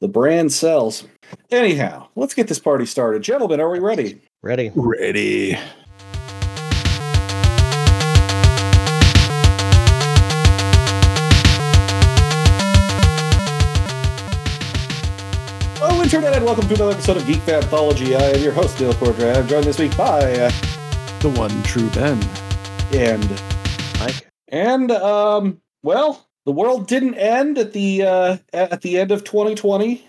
The brand sells. Anyhow, let's get this party started. Gentlemen, are we ready? Ready? Ready. Hello, Internet, and welcome to another episode of Geek Anthology. I am your host, Neil Cordray. I'm joined this week by uh, The one true Ben. and Mike? and um. Well, the world didn't end at the uh, at the end of 2020.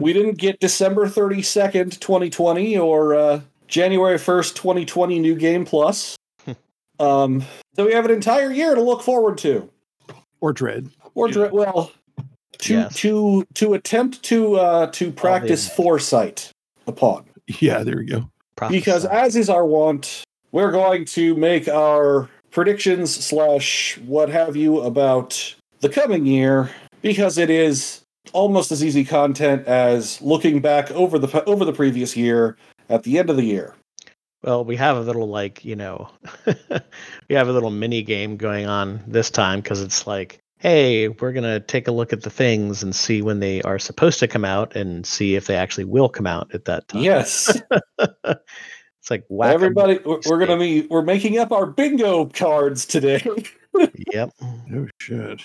We didn't get December 32nd, 2020, or uh, January 1st, 2020 New Game Plus. um, so we have an entire year to look forward to. Or Dread. or dr- well to Yes. to to attempt to uh to practice foresight upon Yeah, there we go. because Prophesy. as is our wont we're going to make our predictions slash what have you about the coming year because it is almost as easy content as looking back over the over the previous year at the end of the year well, we have a little like you know, we have a little mini game going on this time because it's like, hey, we're gonna take a look at the things and see when they are supposed to come out and see if they actually will come out at that time. yes it's like wow. everybody we're, we're gonna be we're making up our bingo cards today Yep. Oh shit.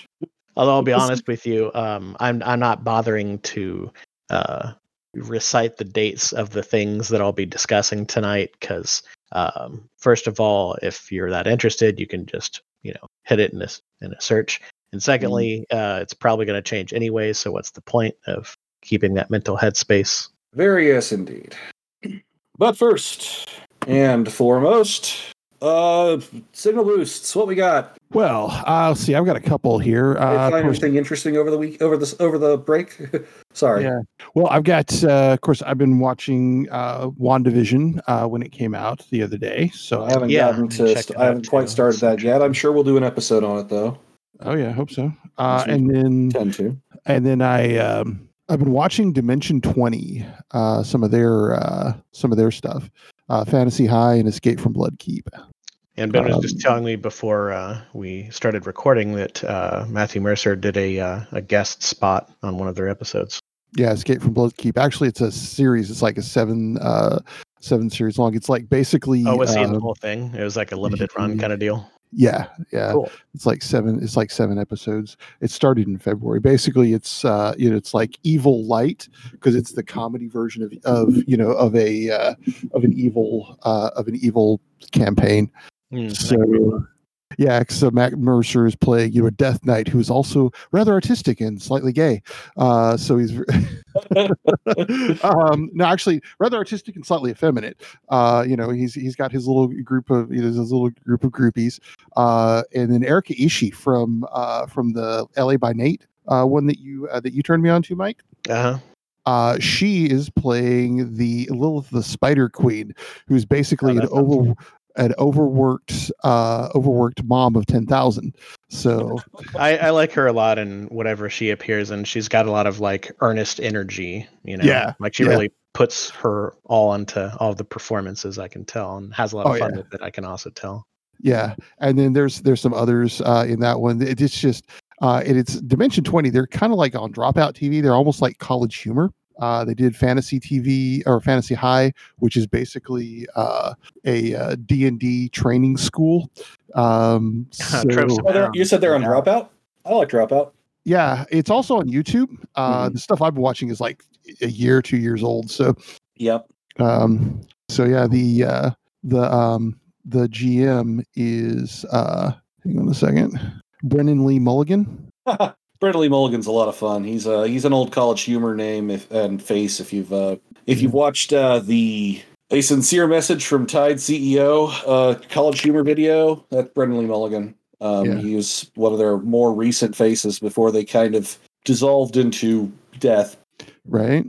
Although I'll be honest with you, um, I'm I'm not bothering to uh, recite the dates of the things that I'll be discussing tonight because um, first of all, if you're that interested, you can just you know hit it in a s- in a search. And secondly, uh, it's probably going to change anyway. So what's the point of keeping that mental headspace? Very yes, indeed. But first and foremost, uh, signal boosts. What we got? Well, uh, let's see. I've got a couple here. Did Uh, you find anything interesting over the week, over this, over the break? Sorry. Yeah. Well, I've got, uh, of course, I've been watching uh, WandaVision uh, when it came out the other day. So, I haven't Yeah, gotten to. checked it I haven't quite too. started that yet. I'm sure we'll do an episode on it though. oh yeah, I hope so. Uh, and then, Tend to. and then I, um, I've been watching Dimension Twenty, uh, some of their, uh, some of their stuff, uh, Fantasy High and Escape from Bloodkeep. And Ben was Um, just telling me before uh, we started recording that uh, Matthew Mercer did a uh, a guest spot on one of their episodes. Yeah, Escape from Bloodkeep. Actually, it's a series. It's like a seven, uh, seven series long. It's like basically. Oh, was he in the uh, whole thing? It was like a limited run kind of deal. Yeah, yeah. Cool. It's like seven. It's like seven episodes. It started in February. Basically, it's uh, you know, it's like Evil Light because it's the comedy version of of you know of a uh, of an evil uh, of an evil campaign. Hmm, So. Yeah, so Matt Mercer is playing, you know, a Death Knight who is also rather artistic and slightly gay. Uh, so he's um, no, actually, rather artistic and slightly effeminate. Uh, you know, he's he's got his little group of you know, his little group of groupies. Uh, and then Erika Ishii from uh, from the LA by Night uh, one that you uh, that you turned me on to, Mike. uh-huh. Uh, she is playing the Lilith the Spider Queen, who's basically Oh, an over an overworked uh overworked mom of 10,000. So I, I like her a lot in whatever she appears in. She's got a lot of like earnest energy, you know. Yeah, Like she yeah. really puts her all into all the performances I can tell and has a lot of Oh, fun yeah. with it, I can also tell. yeah, and then there's there's some others uh in that one. It- It's just uh and it's Dimension 20. They're kind of like on Dropout TV. They're almost like college humor. Uh, they did Fantasy TV or Fantasy High, which is basically uh, a uh, D&D training school. Um, so, Tropes Oh, you said they're on Yeah. Dropout. I like Dropout. Yeah, it's also on YouTube. Uh, Mhm. The stuff I've been watching is like a year, two years old. So, Yep. um, so yeah, the uh, the um, the GM is uh, hang on a second, Brennan Lee Mulligan. Brennan Lee Mulligan's a lot of fun. He's uh he's an old college humor name if, and face. If you've uh, if you've watched uh, the a sincere message from Tide CEO uh, college humor video, that's Brennan Lee Mulligan. Um, Yeah. He was one of their more recent faces before they kind of dissolved into death. right?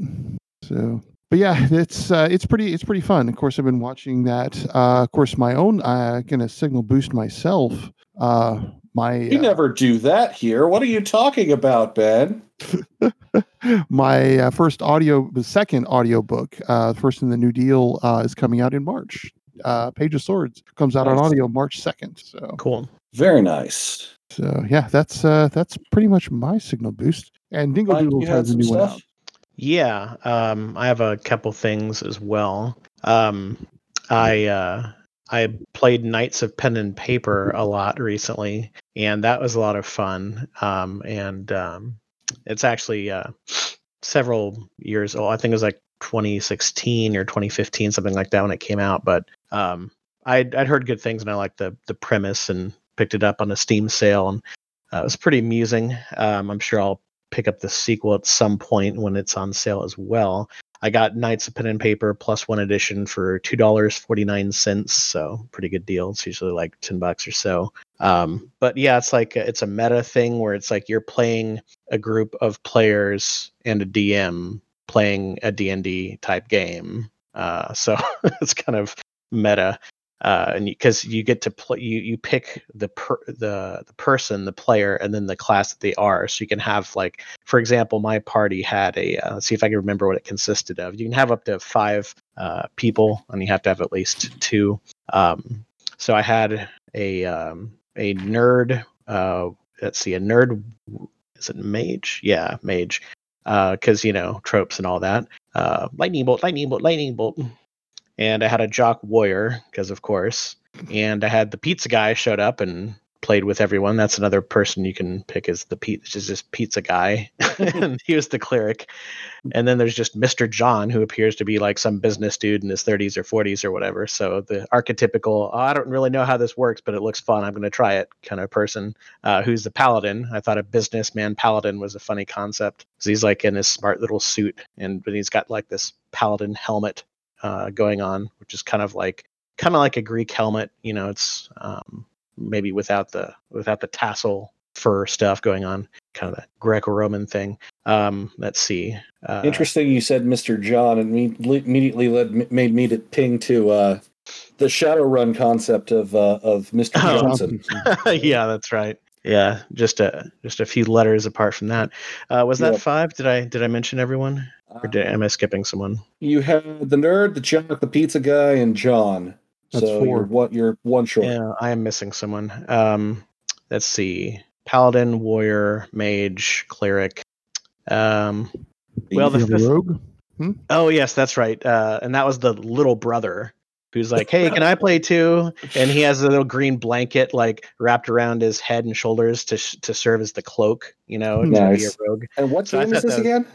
So, but yeah, it's uh, it's pretty it's pretty fun. Of course, I've been watching that. Uh, of course, my own uh, gonna signal boost myself. Uh, my You uh, never do that here. What are you talking about, Ben? my uh, first audio, the second audio book, uh, first in the New Deal, uh, is coming out in March. Uh, Page of Swords comes out on audio March second. So, Cool. Very nice. so yeah, that's uh, that's pretty much my signal boost. And Dingle Mike, Doodles you had has a some new one out. Yeah, um, I have a couple things as well. Um, I uh, I played Knights of Pen and Paper a lot recently, and that was a lot of fun. Um, and um, it's actually uh, several years old. I think it was like 2016 or 2015, something like that when it came out. But um, I'd, I'd heard good things, and I liked the the premise, and picked it up on a Steam sale, and uh, it was pretty amusing. Um, I'm sure I'll pick up the sequel at some point when it's on sale as well. I got Knights of Pen and Paper plus one edition for two dollars forty nine cents, so pretty good deal. It's usually like ten bucks or so. Um, but yeah, it's like it's a meta thing where it's like you're playing a group of players and a DM playing a D and D type game. Uh, so it's kind of meta uh, and because you, you, get to play, you you pick the per, the the person, the player, and then the class that they are. So you can have like, for example, my party had a. Uh, let's see if I can remember what it consisted of. You can have up to five uh, people, and you have to have at least two. Um, so I had a um, a nerd. Uh, let's see, a nerd. Is it mage? Yeah, mage. Uh because uh, you know tropes and all that. Uh, lightning bolt, lightning bolt, lightning bolt and I had a jock warrior because of course, and I had the pizza guy showed up and played with everyone. That's another person you can pick as the pizza, just pizza guy, and he was the cleric. And then there's just Mister John, who appears to be like some business dude in his 30s or 40s or whatever. So the archetypical, oh, I don't really know how this works, but it looks fun. I'm going to try it kind of person. Uh, who's the paladin? I thought a businessman paladin was a funny concept he's like in his smart little suit, and but he's got like this paladin helmet uh, going on, which is kind of like kind of like a Greek helmet. You know, it's um, maybe without the without the tassel fur stuff going on, kind of the Greco-Roman thing. Um, let's see. Uh, Interesting. You said Mr. John, and me immediately led made me to ping to uh, the Shadowrun concept of uh, of Mr. Johnson. yeah, that's right. Yeah, just a just a few letters apart from that. Uh, was that yep. five? Did I did I mention everyone? Or did, am I skipping someone? You had the nerd, the Chuck, the pizza guy, and John. That's so four. You're, what you're one short. Yeah, I am missing someone. Um, let's see: paladin, warrior, mage, cleric. Um, well, the fifth... rogue. Hmm? Oh yes, that's right. Uh, and that was the little brother who's like, "Hey, can I play too?" And he has a little green blanket like wrapped around his head and shoulders to sh- to serve as the cloak, you know, nice. to be a rogue. And what so game is this again?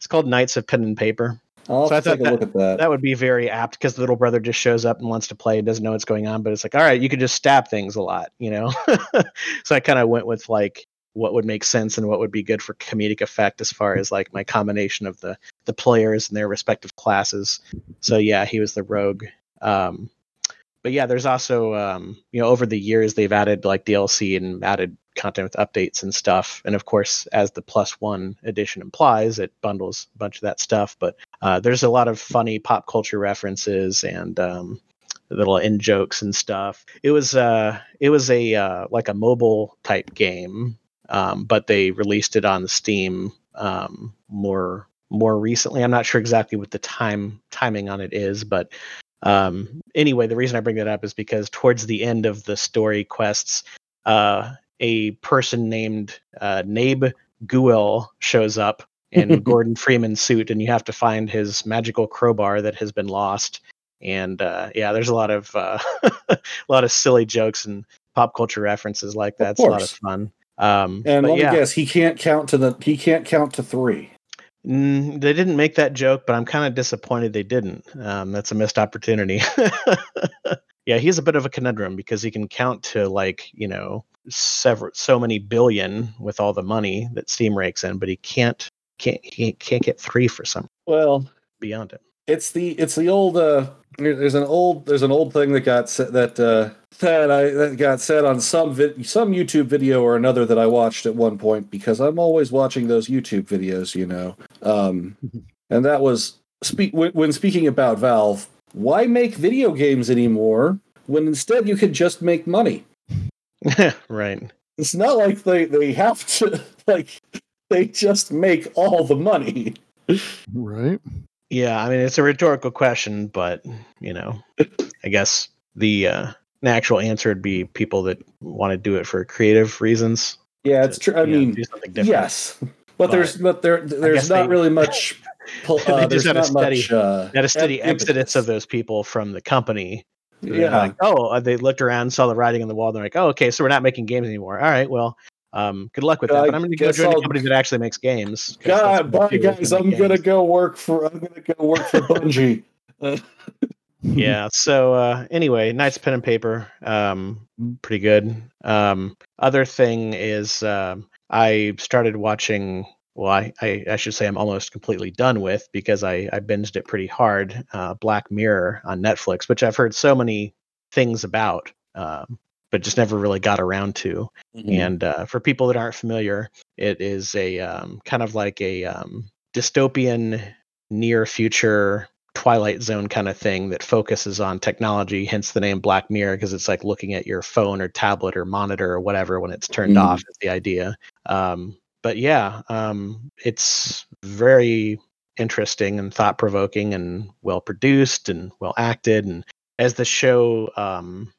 It's called Knights of Pen and Paper. I'll so I thought that, that. that would be very apt because the little brother just shows up and wants to play and doesn't know what's going on. But it's like, all right, you could just stab things a lot, you know. so I kind of went with like what would make sense and what would be good for comedic effect as far as like my combination of the the players and their respective classes. So yeah, he was the rogue. Um, but yeah, there's also um, you know over the years they've added like DLC and added content with updates and stuff. And of course, as the plus one edition implies, it bundles a bunch of that stuff. But uh, there's a lot of funny pop culture references and um, little in jokes and stuff. It was uh, it was a uh, like a mobile type game, um, but they released it on Steam um, more more recently. I'm not sure exactly what the time timing on it is, but um, anyway, the reason I bring that up is because towards the end of the story quests, uh, a person named uh, Nabe Guel shows up in Gordon Freeman's suit, and you have to find his magical crowbar that has been lost. And uh, yeah, there's a lot of uh, a lot of silly jokes and pop culture references like that. It's a lot of fun. Um, and let yeah. me guess, he can't count to the he can't count to three. Mm, they didn't make that joke, but I'm kind of disappointed they didn't. Um, that's a missed opportunity. yeah, he's a bit of a conundrum because he can count to like you know several so many billion with all the money that Steam rakes in, but he can't can't he can't get three for some. Well, beyond it, it's the it's the old. uh There's an old there's an old thing that got set, that uh that I that got said on some vi- some YouTube video or another that I watched at one point because I'm always watching those YouTube videos, you know. Um, and that was speak when speaking about Valve. Why make video games anymore when instead you could just make money? right. It's not like they they have to like they just make all the money. Right. Yeah, I mean it's a rhetorical question, but you know, I guess the uh the actual answer would be people that want to do it for creative reasons. Yeah, it's true. I mean, yes, but, but, there's but there there's not they, really much uh, there's had a not steady- much. Uh, had a steady exodus of those people from the company. Yeah, Like, oh, uh, they looked around, saw the writing on the wall. And they're like, oh, okay, so we're not making games anymore. All right, well, um, good luck with that. I But I'm going to go join a I'll- company that actually makes games. God, bye guys. I'm gonna go work for. I'm gonna go work for Bungie. Yeah so uh anyway knights pen and paper um pretty good um other thing is um i started watching well I, I i should say i'm almost completely done with because i i binged it pretty hard uh black mirror on netflix which i've heard so many things about um but just never really got around to and uh, for people that aren't familiar, it is a um, kind of like a um, dystopian, near future Twilight Zone kind of thing that focuses on technology, hence the name Black Mirror, because it's like looking at your phone or tablet or monitor or whatever when it's turned Mhm. off, is the idea. Um, but yeah, um, it's very interesting and thought provoking and well produced and well acted. And as the show um,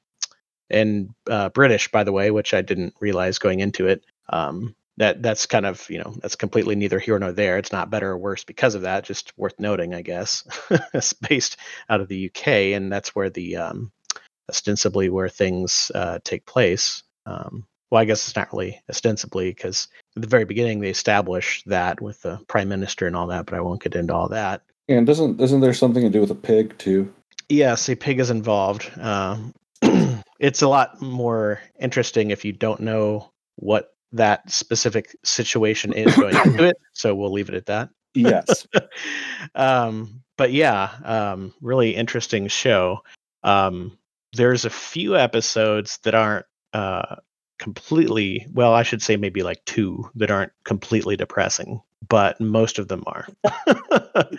and uh, British, by the way, which I didn't realize going into it. Um, that that's kind of you know that's completely neither here nor there. It's not better or worse because of that. Just worth noting, I guess. it's based out of the UK, and that's where the um, ostensibly where things uh, take place. Um, well, I guess it's not really ostensibly because at the very beginning they establish that with the prime minister and all that, but I won't get into all that. and doesn't isn't there something to do with a pig too? Yes, a pig is involved. Um, it's a lot more interesting if you don't know what that specific situation is going into it. So we'll leave it at that. Yes. um, but yeah, um, really interesting show. Um, there's a few episodes that aren't uh, completely well. I should say maybe like two that aren't completely depressing, but most of them are.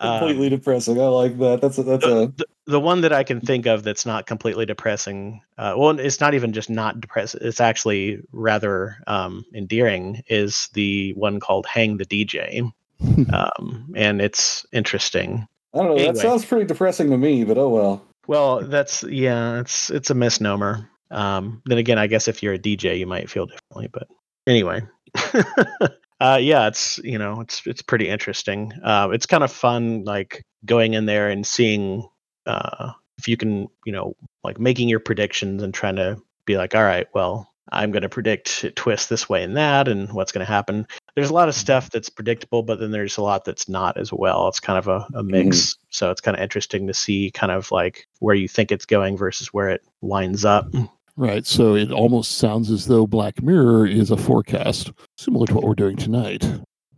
Um, Completely depressing. I like that. That's a, that's a the, the one that I can think of that's not completely depressing. Uh, well, it's not even just not depressing. It's actually rather um, endearing. Is the one called "Hang the DJ," um, and it's interesting. I don't know. Anyway. That sounds pretty depressing to me, but oh well. Well, that's yeah, it's it's a misnomer. Um, then again, I guess if you're a DJ, you might feel differently. But anyway, uh, yeah, it's you know it's it's pretty interesting. Uh, it's kind of fun, like going in there and seeing uh, if you can, you know, like making your predictions and trying to be like, all right, well, I'm going to predict it twist this way and that, and what's going to happen. There's a lot of stuff that's predictable, but then there's a lot that's not as well. It's kind of a, a mix. So it's kind of interesting to see kind of like where you think it's going versus where it lines up. Right. So it almost sounds as though Black Mirror is a forecast, similar to what we're doing tonight.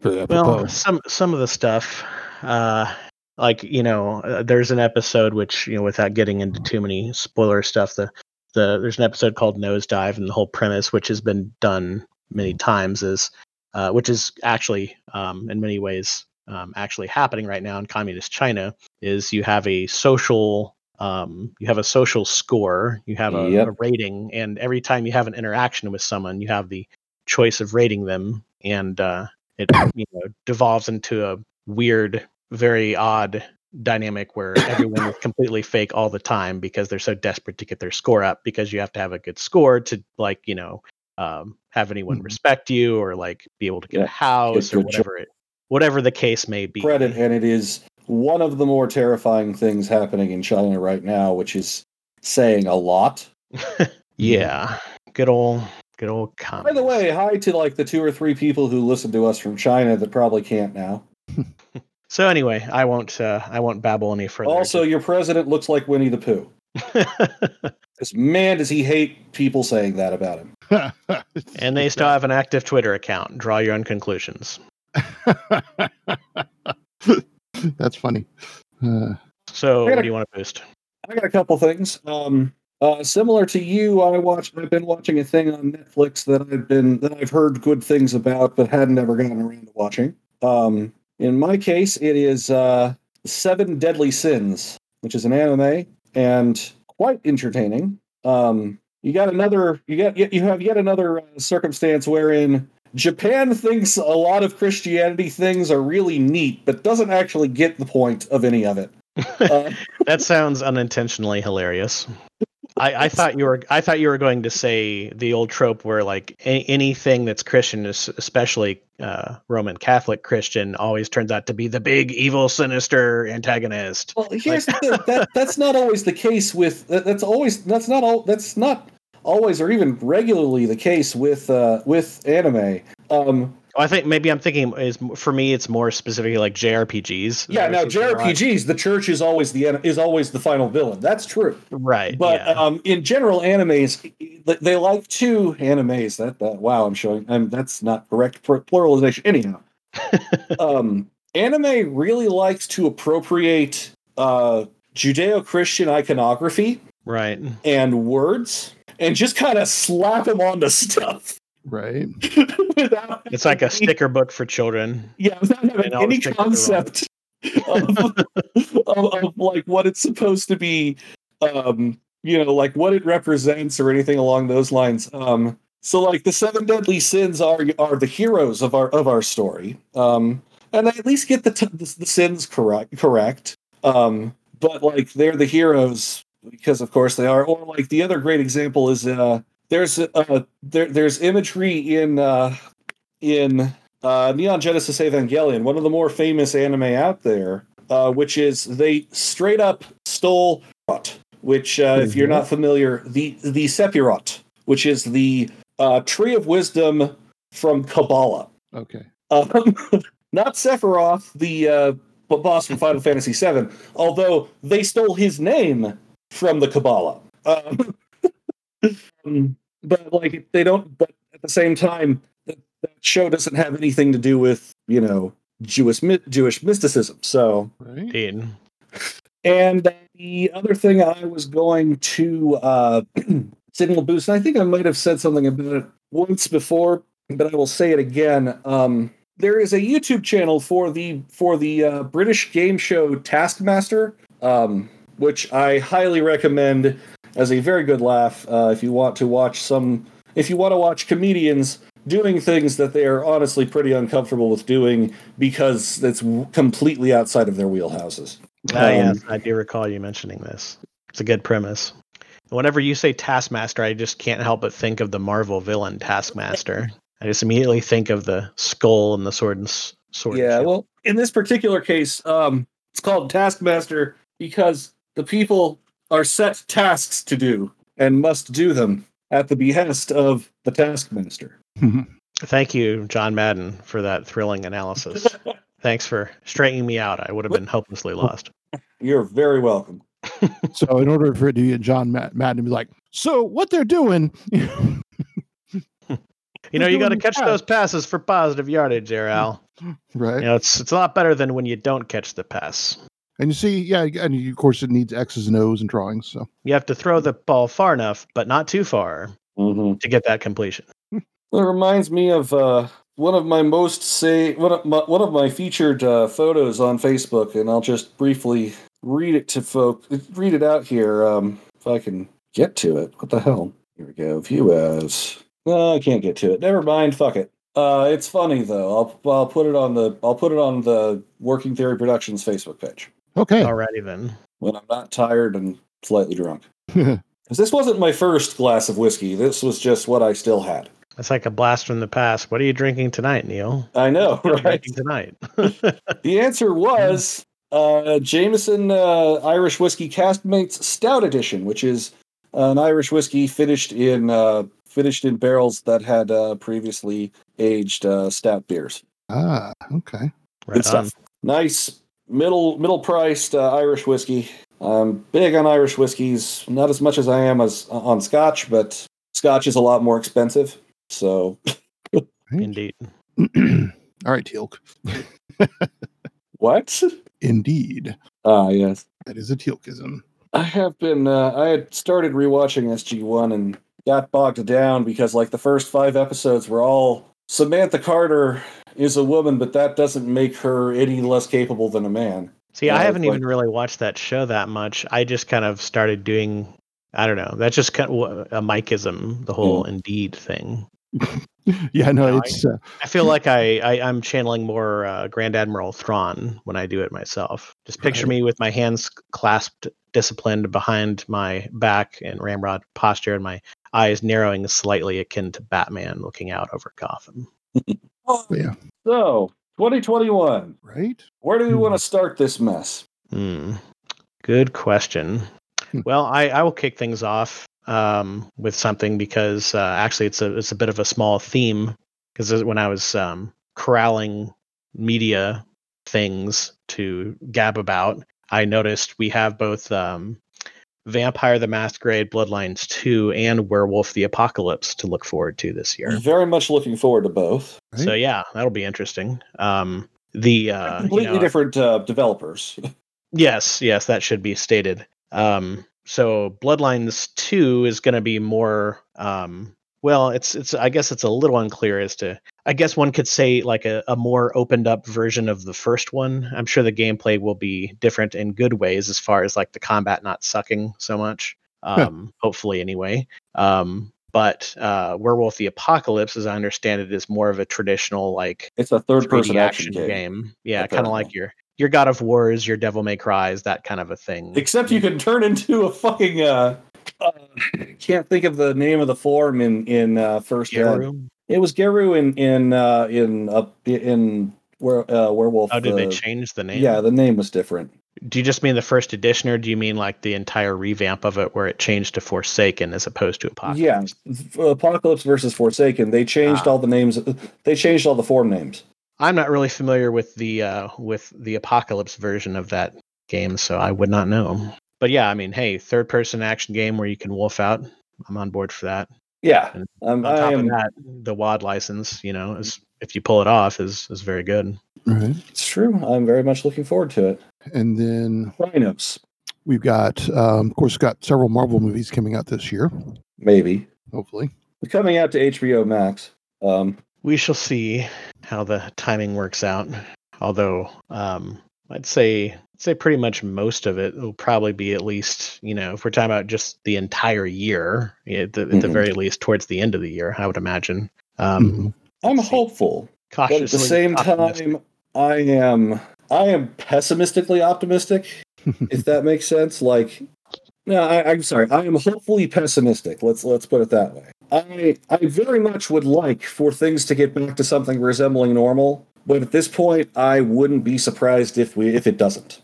Very apropos. Well, some some of the stuff, uh, like you know, uh, there's an episode which you know, without getting into too many spoiler stuff, the the there's an episode called Nosedive, and the whole premise, which has been done many times, is uh, which is actually um, in many ways um, actually happening right now in communist China, is you have a social um, you have a social score, you have a, Yep. a rating, and every time you have an interaction with someone, you have the choice of rating them, and uh, it you know devolves into a weird, very odd dynamic where everyone is completely fake all the time because they're so desperate to get their score up because you have to have a good score to like you know um, have anyone Mhm. respect you or like be able to get Yeah, a house or good job. whatever it whatever the case may be credit, and it is one of the more terrifying things happening in China right now, which is saying a lot. yeah good old good old By the way, hi to like the two or three people who listen to us from China that probably can't now. so anyway i won't uh, i won't babble any further Also, your president looks like Winnie the Pooh. Because man, does he hate people saying that about him. and they still have an active twitter account draw your own conclusions That's funny. Uh, so I what do you want to boost I got a couple things. Um, uh, similar to you, I watched. I've been watching a thing on Netflix that I've been that I've heard good things about, but hadn't ever gotten around to watching. Um, in my case, it is uh, Seven Deadly Sins, which is an anime and quite entertaining. Um, you got another. You got you have yet another uh, circumstance wherein Japan thinks a lot of Christianity things are really neat, but doesn't actually get the point of any of it. Uh, that sounds unintentionally hilarious I, I thought you were I thought you were going to say the old trope where like a, anything that's Christian, especially uh, Roman Catholic Christian, always turns out to be the big evil, sinister antagonist. Well, here's the. That that's not always the case with. That, that's always that's not all. That's not always or even regularly the case with uh, with anime. Um, I think maybe I'm thinking is for me it's more specifically like JRPGs. yeah, now JRPGs, the church is always the is always the final villain. That's true. Right. But yeah. um, in general, animes they like to animes. That, that wow, I'm showing. I'm, that's not correct pl- pluralization. Anyhow, um, anime really likes to appropriate uh, Judeo-Christian iconography right. and words and just kind of slap them onto stuff Right. without It's like a sticker book for children. yeah without having any think that they're wrong. concept of, of, of like what it's supposed to be um you know like what it represents or anything along those lines um so like the seven deadly sins are are the heroes of our of our story um and they at least get the t- the, the sins correct correct um but like they're the heroes because of course they are or like the other great example is uh there's uh there there's imagery in uh in uh, Neon Genesis Evangelion, one of the more famous anime out there, uh, which is they straight up stole Sephiroth, which, uh, if you're not familiar, the the Sephiroth, which is the uh, tree of wisdom from Kabbalah. Okay. Um, not Sephiroth, the uh, boss from Final Fantasy VII, although they stole his name from the Kabbalah. Um, um, but like they don't. But at the same time, that, that show doesn't have anything to do with you know Jewish Jewish mysticism. So Right. Indeed. and the other thing I was going to uh, signal boost, and I think I might have said something about it once before, but I will say it again. Um, there is a YouTube channel for the for the uh, British game show Taskmaster, um, which I highly recommend as a very good laugh. Uh, if you want to watch some, if you want to watch comedians doing things that they are honestly pretty uncomfortable with doing because it's completely outside of their wheelhouses. Ah, Um, yes, I do recall you mentioning this. It's a good premise. Whenever you say Taskmaster, I just can't help but think of the Marvel villain Taskmaster. I just immediately think of the skull and the sword and sword. Yeah, shield. well, in this particular case, um, it's called Taskmaster because the people are set tasks to do and must do them at the behest of the Taskmaster. Thank you, John Madden, for that thrilling analysis. Thanks for straightening me out. I would have been hopelessly lost. You're very welcome. so in order for it to be John Madden to be like, so what they're doing, You know, you got to catch that. those passes for positive yardage, there, Al. right? You know, it's it's a lot better than when you don't catch the pass. And you see, yeah, and you, of course it needs X's and O's and drawings. So You have to throw the ball far enough, but not too far, Mm-hmm. to get that completion. It reminds me of uh, one of my most say one of my, one of my featured uh, photos on Facebook, and I'll just briefly read it to folk. Read it out here, um, if I can get to it. What the hell? Here we go. View as. No, I can't get to it. Never mind. Fuck it. Uh, it's funny though. I'll I'll put it on the I'll put it on the Working Theory Productions Facebook page okay, Alrighty then. when I'm not tired and slightly drunk. Because this wasn't my first glass of whiskey. This was just what I still had. It's like a blast from the past. What are you drinking tonight, Neil? I know, What are you right? drinking tonight? The answer was uh, Jameson uh, Irish Whiskey Caskmates Stout Edition, which is an Irish whiskey finished in uh, finished in barrels that had uh, previously aged uh, stout beers. ah, okay, right Good on. stuff. Nice middle middle priced uh, Irish whiskey. I'm big on Irish whiskeys, not as much as I am as on Scotch, but Scotch is a lot more expensive. So Indeed. all right, Teal'c. what? Indeed, Ah, yes. that is a Teal'cism. I have been. Uh, I had started rewatching SG One and got bogged down because like the first five episodes were all Samantha Carter is a woman, but that doesn't make her any less capable than a man. See, Yeah, I haven't like- even really watched that show that much. I just kind of started doing, I don't know, that's just kind of a micism, the whole Indeed thing. Yeah, no, No, I- it's uh, I feel like I, I I'm channeling more uh, Grand Admiral Thrawn when I do it myself. Just picture Right. me with my hands clasped, disciplined behind my back and ramrod posture, and my eyes narrowing slightly, akin to Batman looking out over Gotham. Yeah. So, 2021. Right. Where do we Hmm. want to start this mess? Hmm. Good question. Hmm. Well, I, I will kick things off um, with something because uh, actually it's a it's a bit of a small theme because when I was um, corralling media things to gab about, I noticed we have both um, Vampire the Masquerade Bloodlines 2 and Werewolf the Apocalypse to look forward to this year. Very much looking forward to both. Right. So yeah, that'll be interesting. Um, the uh, you Completely know, different uh, developers. Yes, yes, that should be stated. Um, so Bloodlines 2 is going to be more um, well, it's it's I guess it's a little unclear as to I guess one could say like a, a more opened up version of the first one. I'm sure the gameplay will be different in good ways as far as like the combat not sucking so much. Um, hopefully anyway. Um, but uh, Werewolf the Apocalypse, as I understand it, is more of a traditional like It's a third person action game. Yeah, kind of like your your God of Wars, your Devil May Cries, that kind of a thing. Except you can turn into a fucking. Uh, uh, can't think of the name of the form in in uh, first. Gauru? It was Gauru in in uh, in uh, in where uh, werewolf. Oh, did they uh, change the name? Yeah, the name was different. Do you just mean the first edition, or do you mean like the entire revamp of it, where it changed to Forsaken as opposed to Apocalypse? Yeah, Apocalypse versus Forsaken. They changed Ah. all the names. They changed all the form names. I'm not really familiar with the uh, with the Apocalypse version of that game, so I would not know. But yeah, I mean, hey, third person action game where you can wolf out. I'm on board for that. Yeah, And um, On I top am. of that, the WoD license, you know, is if you pull it off, is is very good. Right. It's true. I'm very much looking forward to it. And then Rhinos, we've got, um, of course, got several Marvel movies coming out this year. maybe Hopefully. coming out to HBO Max. Um, We shall see how the timing works out. Although, um, I'd say I'd say pretty much most of it will probably be at least you know if we're talking about just the entire year, at the, at the very least towards the end of the year, I would imagine. Um, Mhm. I'm Let's see. hopeful, but Cautiously at the same optimistic. time, I am I am pessimistically optimistic. if that makes sense. Like, no, I, I'm sorry. I am hopefully pessimistic. Let's let's put it that way. I I very much would like for things to get back to something resembling normal, but at this point, I wouldn't be surprised if we if it doesn't.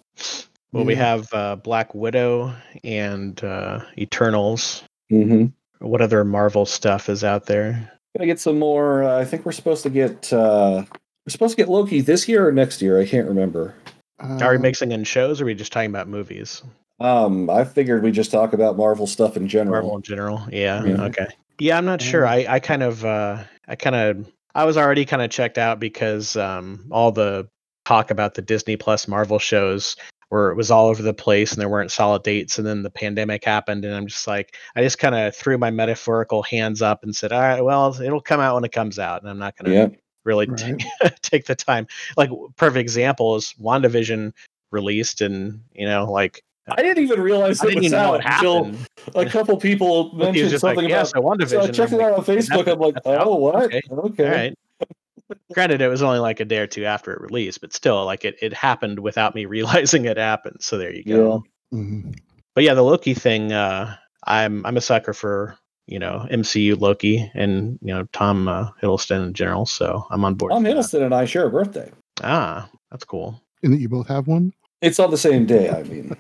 well, we have uh, Black Widow and uh, Eternals. Mm-hmm. What other Marvel stuff is out there? Gonna get some more. Uh, I think we're supposed to get. uh We're supposed to get Loki this year or next year. I can't remember. Are we mixing in shows, or are we just talking about movies? Um, I figured we just talk about Marvel stuff in general. Marvel in general. Yeah. Yeah. Okay. Yeah, I'm not sure. I, I kind of uh I kind of I was already kind of checked out because um all the talk about the Disney Plus Marvel shows where it was all over the place and there weren't solid dates and then the pandemic happened and I'm just like I just kind of threw my metaphorical hands up and said, "All right, well, it'll come out when it comes out." And I'm not going to Yeah. really Right. take, take the time. Like perfect example is WandaVision released and, you know, like I didn't even realize I it didn't was even know out it until a couple people mentioned just like, something yeah, about. so So I and checked I'm it like, out on Facebook. I'm like, oh, what? Okay. Okay. All right. Granted, it was only like a day or two after it released, but still, like it, it happened without me realizing it happened. So there you go. mhm. But yeah, the Loki thing, uh, I'm I'm a sucker for you know MCU Loki and you know Tom uh, Hiddleston in general. So I'm on board. Tom for that. Hiddleston and I share a birthday. Ah, that's cool. And that you both have one? It's on the same day. I mean,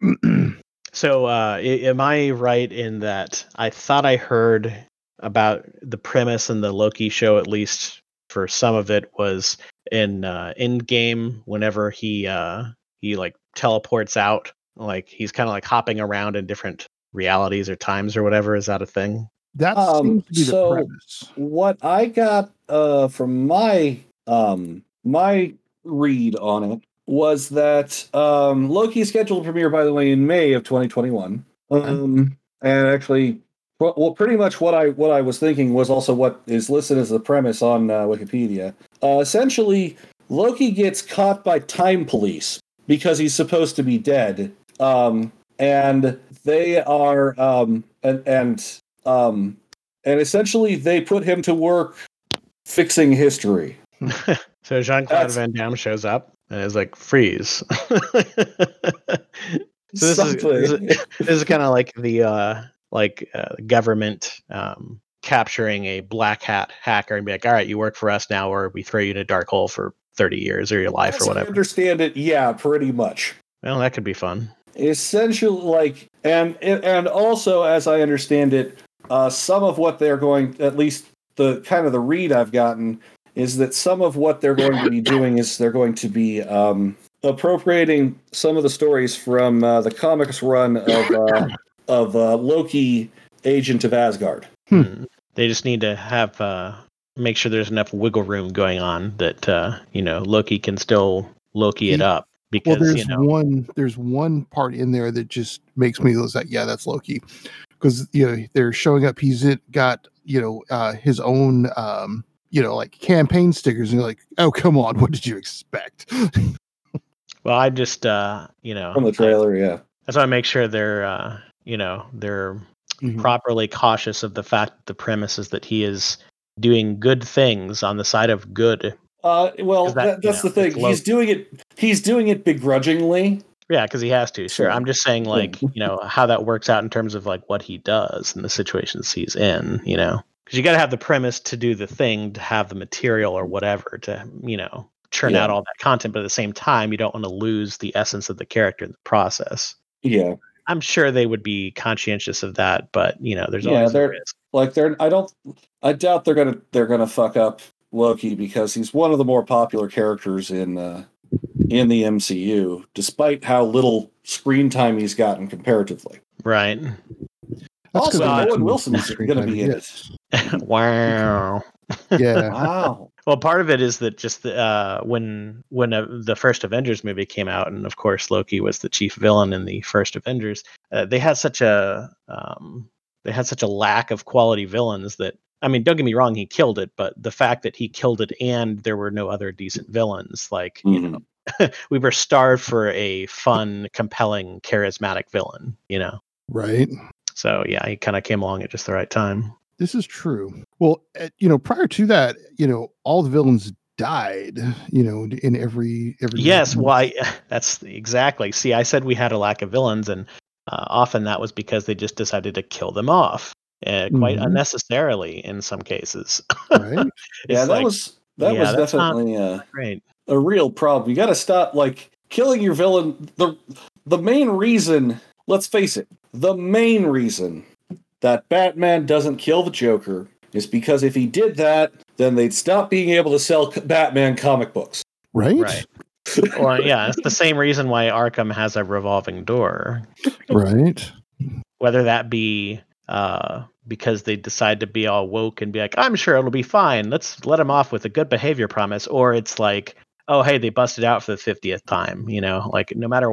So uh, am I right in that I thought I heard about the premise in the Loki show, at least for some of it, was in uh, end game whenever he uh, he like teleports out, like he's kind of like hopping around in different realities or times or whatever. Is that a thing? That Um, to be so- the premise. what I got uh, from my um, my read on it was that um, Loki is scheduled premiere, by the way, in May of 2021. Um, and actually, well, well, pretty much what I what I was thinking was also what is listed as the premise on uh, Wikipedia. Uh, essentially, Loki gets caught by time police because he's supposed to be dead, um, and they are um, and and um, and essentially they put him to work fixing history. so Jean Claude Van Damme shows up. and it's like freeze. so this is, this is, this is kind of like the uh, like uh, government um, capturing a black hat hacker and be like, all right, you work for us now, or we throw you in a dark hole for thirty years or your life As or whatever. I understand it, yeah, pretty much. Well, that could be fun. essentially like and and also as i understand it uh some of what they're going at least the kind of the read i've gotten is that some of what they're going to be doing is they're going to be um appropriating some of the stories from uh, the comics run of uh, of uh, loki agent of asgard Hmm. Mm. They just need to have uh, make sure there's enough wiggle room going on that uh, you know Loki can still Loki it He- up Well, because there's you know one there's one part in there that just makes me lose like Yeah, that's Loki, because you know they're showing up. He's it got you know uh, his own um, you know like campaign stickers, and you're like, oh come on, what did you expect? well I just uh, you know from the I- trailer yeah I just want to make sure they're uh, you know they're Mhm. properly cautious of the fact that the premise is that he is doing good things on the side of good. uh well Is that, that, you that's know, the thing he's doing it he's doing it begrudgingly Yeah, because he has to. Sure, Sure. I'm just saying like you know how that works out in terms of like what he does and the situations he's in. You know, because you got to have the premise to do the thing to have the material or whatever to you know churn Yeah. out all that content. But at the same time, you don't want to lose the essence of the character in the process. yeah I'm sure they would be conscientious of that, but you know, there's Yeah, always they're- risk. like they're i don't i doubt they're gonna they're gonna fuck up loki because he's one of the more popular characters in uh in the mcu despite how little screen time he's gotten comparatively Right. That's 'cause also owen too wilson's gonna be in yes. it wow. Yeah, wow Well, part of it is that just the, uh, when when uh, the first Avengers movie came out, and of course Loki was the chief villain in the first Avengers, uh, they had such a um, they had such a lack of quality villains that I mean, don't get me wrong, he killed it, but the fact that he killed it and there were no other decent villains, like you know, we were starved for a fun, compelling, charismatic villain, you know. right. So yeah, he kind of came along at just the right time. This is true. Well, uh, you know, prior to that, you know, all the villains died. You know, in every every Yes, why? That's exactly. See, I said we had a lack of villains, and uh, often that was because they just decided to kill them off, uh, quite Mhm. unnecessarily in some cases. right. yeah that like, was that yeah, was that's not- definitely uh great. a real problem. You got to stop like killing your villain. The the main reason, let's face it, the main reason that Batman doesn't kill the Joker is because if he did that, then they'd stop being able to sell Batman comic books. Right. Right. Well, yeah, it's the same reason why Arkham has a revolving door, Right. whether that be uh, because they decide to be all woke and be like, "I'm sure it'll be fine. Let's let him off with a good behavior promise," or it's like. Oh, hey, they busted out for the 50th time. You know, like no matter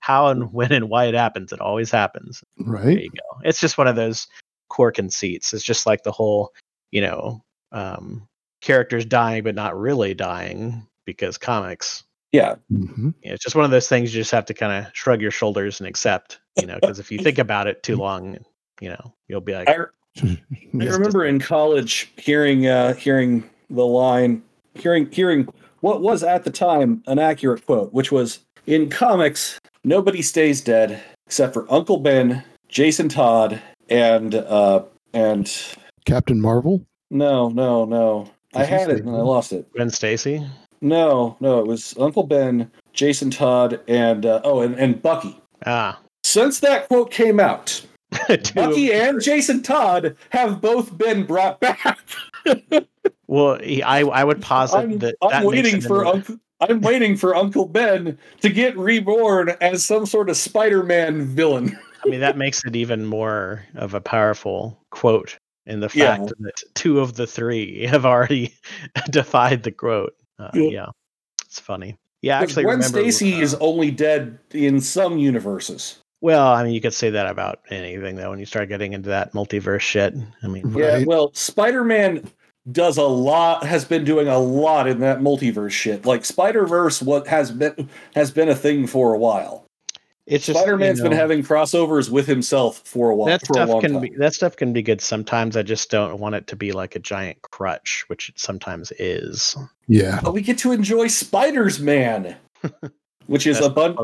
how and when and why it happens, it always happens. There Right. you go. It's just one of those core conceits. It's just like the whole, you know, um, characters dying but not really dying because comics. Yeah, hmm You know, it's just one of those things you just have to kind of shrug your shoulders and accept. You know, because if you think about it too long, you know, you'll be like, I, I remember in college hearing uh, hearing the line, hearing hearing what was at the time an accurate quote, which was in comics, nobody stays dead except for Uncle Ben, Jason Todd, and uh and Captain Marvel. no, no, no. I had it and I lost it. Gwen Stacy. No, no, it was Uncle Ben, Jason Todd, and uh, oh, and, and Bucky. Ah, Since that quote came out, Bucky and Jason Todd have both been brought back. well, I I would posit I'm, that I'm that waiting for Uncle. I'm waiting for Uncle Ben to get reborn as some sort of Spider-Man villain. I mean, that makes it even more of a powerful quote in the Yeah. fact that two of the three have already defied the quote. Uh, Yeah. yeah, it's funny. Yeah, actually, Gwen remember, Stacy uh, is only dead in some universes. Well, I mean, you could say that about anything though. When you start getting into that multiverse shit, I mean. Yeah, Right. well, Spider-Man does a lot has been doing a lot in that multiverse shit. Like Spider-Verse what has been has been a thing for a while. it's just Spider-Man's you been having crossovers with himself for a while that for a stuff long can time. be that stuff can be good sometimes. I just don't want it to be like a giant crutch, which it sometimes is. Yeah. But we get to enjoy Spider's Man. which is a bunch.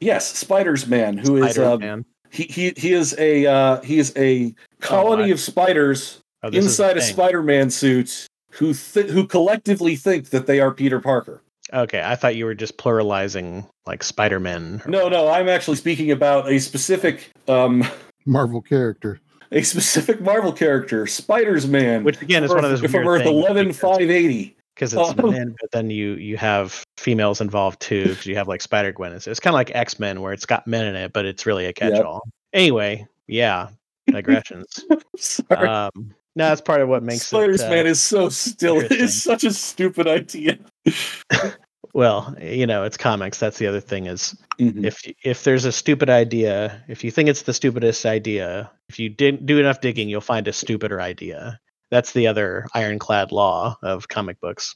Yes, Spiders Man, who is um, Spider-Man. he he he is a uh, he is a colony I- of spiders Oh, inside the a. Spider-Man suit who th- who collectively think that they are Peter Parker. Okay, I thought you were just pluralizing like Spider-Man. or- No, no, I'm actually speaking about a specific um Marvel character. a specific Marvel character, Spiders Man, Which again is one of those from Earth things eleven because- five eighty. because it's Oh. men, but then you you have females involved too. Because you have like Spider Gwen. It's, it's kind of like X Men, where it's got men in it, but it's really a catch all. Anyway, yeah, digressions. Sorry. um, no, that's part of what makes Spiders it. uh, Man is so still. It's such a stupid idea. well, you know, it's comics. That's the other thing is Mhm. if if there's a stupid idea, if you think it's the stupidest idea, if you didn't do enough digging, you'll find a stupider idea. That's the other ironclad law of comic books.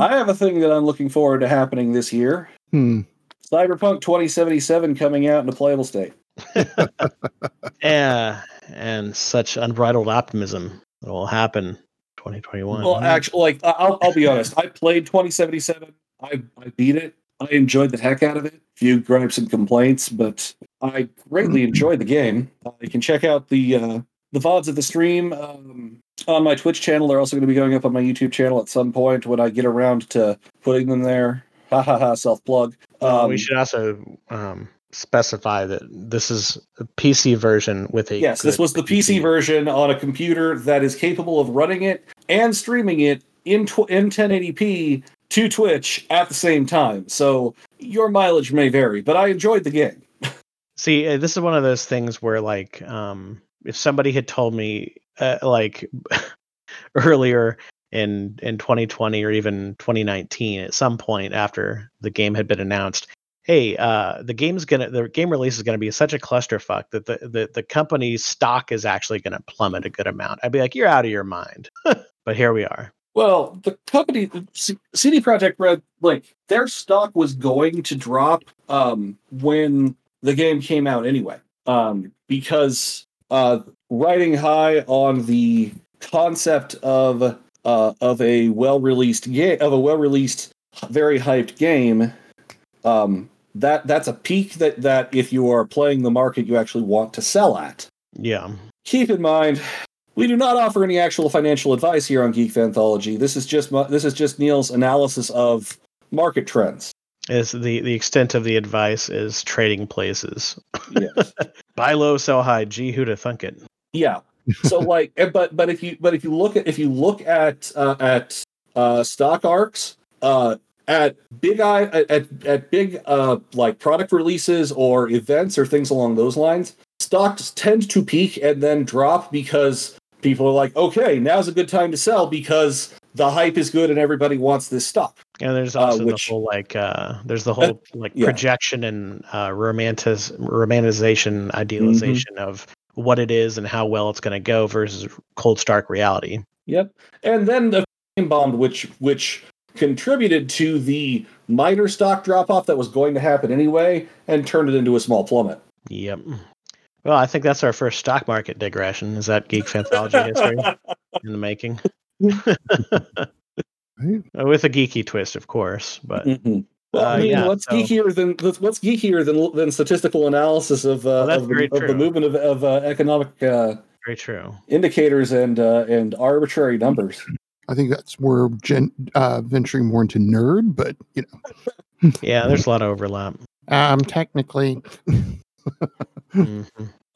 I have a thing that I'm looking forward to happening this year. Hmm. Cyberpunk 2077 coming out in a playable state. Yeah, and such unbridled optimism that will happen 2021. Well, actually, like I'll, I'll be honest. I played 2077. I, I beat it. I enjoyed the heck out of it. A few gripes and complaints, but I greatly enjoyed the game. Uh, you can check out the uh, the vods of the stream um, on my Twitch channel. They're also going to be going up on my YouTube channel at some point when I get around to putting them there. Ha ha ha! Self plug. Well, Um, we should also um, specify that this is a PC version with a Yes, this was the PC version on a computer that is capable of running it and streaming it in tw- in 1080p to Twitch at the same time. So your mileage may vary, but I enjoyed the game. See, uh, this is one of those things where, like, um, if somebody had told me, uh, like, earlier in in 2020 or even 2019, at some point after the game had been announced, hey, uh, the game's gonna, the game release is gonna be such a clusterfuck that the the the company's stock is actually gonna plummet a good amount. I'd be like, you're out of your mind. but here we are. Well, the company CD Projekt Red, like their stock was going to drop um, when the game came out anyway, um, because uh, riding high on the concept of uh, of a well released game of a well released, very hyped game, um, that that's a peak that that if you are playing the market you actually want to sell at Yeah. keep in mind we do not offer any actual financial advice here on Geek Fanthology. This is just this is just Neil's analysis of market trends. Is the the extent of the advice is trading places. Yes. Buy low, sell high. Gee, who'd have thunk it? yeah. So like, eh, but but if you but if you look at if you look at uh, at uh, stock arcs uh, at big eye at, at, big uh, like product releases or events or things along those lines, stocks tend to peak and then drop because people are like, okay, now's a good time to sell because the hype is good and everybody wants this stock. And there's Uh, also which- the whole like uh there's the whole like yeah. projection and uh romantic romanticization idealization Mm-hmm. of what it is and how well it's going to go versus cold stark reality. Yep. And then the bomb, which which contributed to the minor stock drop off that was going to happen anyway, and turned it into a small plummet. Yep. Well, I think that's our first stock market digression. Is that geek fanthology history in the making? Uh, With a geeky twist, of course, but Mhm. Well, I Uh, mean, yeah, what's so- geekier than what's geekier than than statistical analysis of uh, Well, of, the, of the movement of, of uh, economic uh, very true. indicators and uh, and arbitrary numbers? I think that's more gen- uh, venturing more into nerd, but you know, Yeah, there's a lot of overlap. um, technically, Mhm.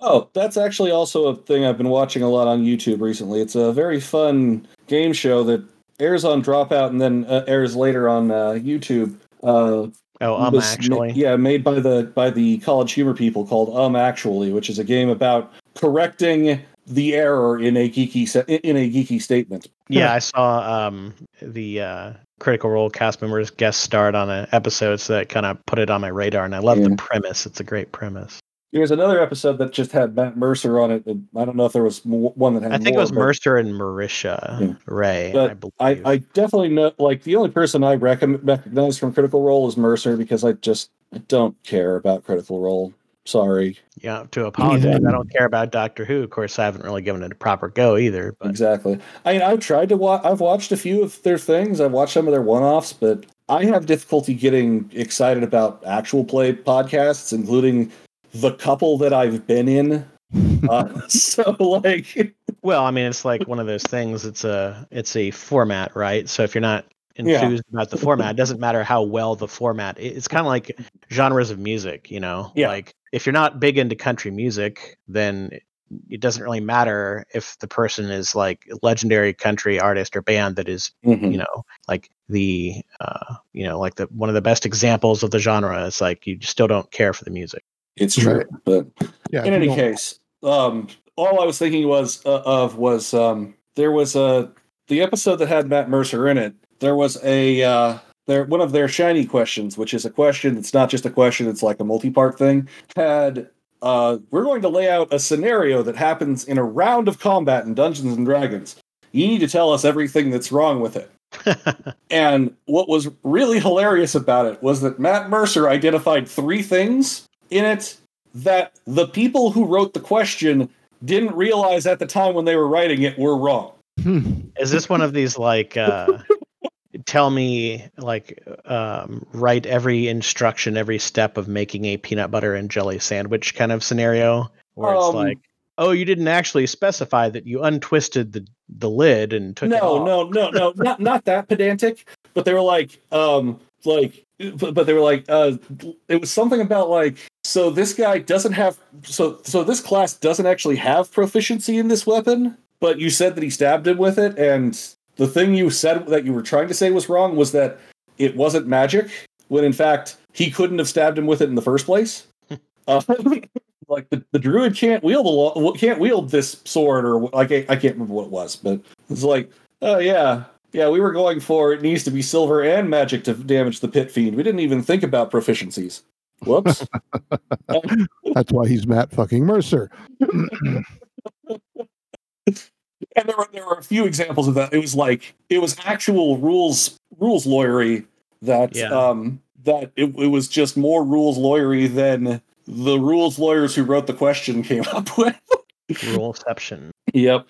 Oh, that's actually also a thing I've been watching a lot on YouTube recently. It's a very fun game show that airs on Dropout and then uh, airs later on uh, YouTube. Uh, Oh, um, was ma- actually, yeah, made by the by the College Humor people called Um Actually, which is a game about correcting the error in a geeky se- in a geeky statement. yeah, I saw um the uh, Critical Role cast members guest starred on an episode, so that kind of put it on my radar. And I love Yeah. the premise; it's a great premise. There's another episode that just had Matt Mercer on it. and I don't know if there was one that had. I think more, it was but Mercer and Marisha Yeah. Ray. But I believe. I, I definitely know. Like the only person I recom- recognize from Critical Role is Mercer because I just I don't care about Critical Role. Sorry. Yeah, to apologize. I don't care about Doctor Who. Of course, I haven't really given it a proper go either. But Exactly. I mean, I've tried to watch. I've watched a few of their things. I've watched some of their one-offs, but I have difficulty getting excited about actual play podcasts, including the couple that I've been in. Uh, so, like, well, I mean, it's like one of those things. It's a it's a format, right? So if you're not Yeah. enthused about the format, it doesn't matter how well the format. It's kind of like genres of music, you know. Yeah. Like if you're not big into country music, then it- it doesn't really matter if the person is like a legendary country artist or band that is mhm. you know like the uh you know like the one of the best examples of the genre is like you still don't care for the music it's true. Right. But Yeah. in any don't- case, um, all I was thinking was uh, of was um, there was a the episode that had Matt Mercer in it. There was a uh, there one of their shiny questions, which is a question that's not just a question; it's like a multi-part thing. Had uh, we're going to lay out a scenario that happens in a round of combat in Dungeons and Dragons. You need to tell us everything that's wrong with it. And what was really hilarious about it was that Matt Mercer identified three things in it that the people who wrote the question didn't realize at the time when they were writing it were wrong. Hmm. is this one of these like uh tell me like um write every instruction every step of making a peanut butter and jelly sandwich kind of scenario where it's Um, like oh you didn't actually specify that you untwisted the the lid and took no, no, no, no, not not that pedantic, but they were like, um, like, but, but they were like, uh, it was something about like, so this guy doesn't have, so so this class doesn't actually have proficiency in this weapon, but you said that he stabbed him with it, and the thing you said that you were trying to say was wrong was that it wasn't magic, when in fact he couldn't have stabbed him with it in the first place. uh, like the, the druid can't wield the lo- can't wield this sword or like I, I can't remember what it was, but it's like, oh yeah, yeah, we were going for it needs to be silver and magic to damage the pit fiend. We didn't even think about proficiencies. Whoops. That's why he's Matt fucking Mercer. and there were there were a few examples of that. It was like it was actual rules rules lawyery that Yeah. um that it, it was just more rules lawyery than the rules lawyers who wrote the question came up with. ruleception Yep.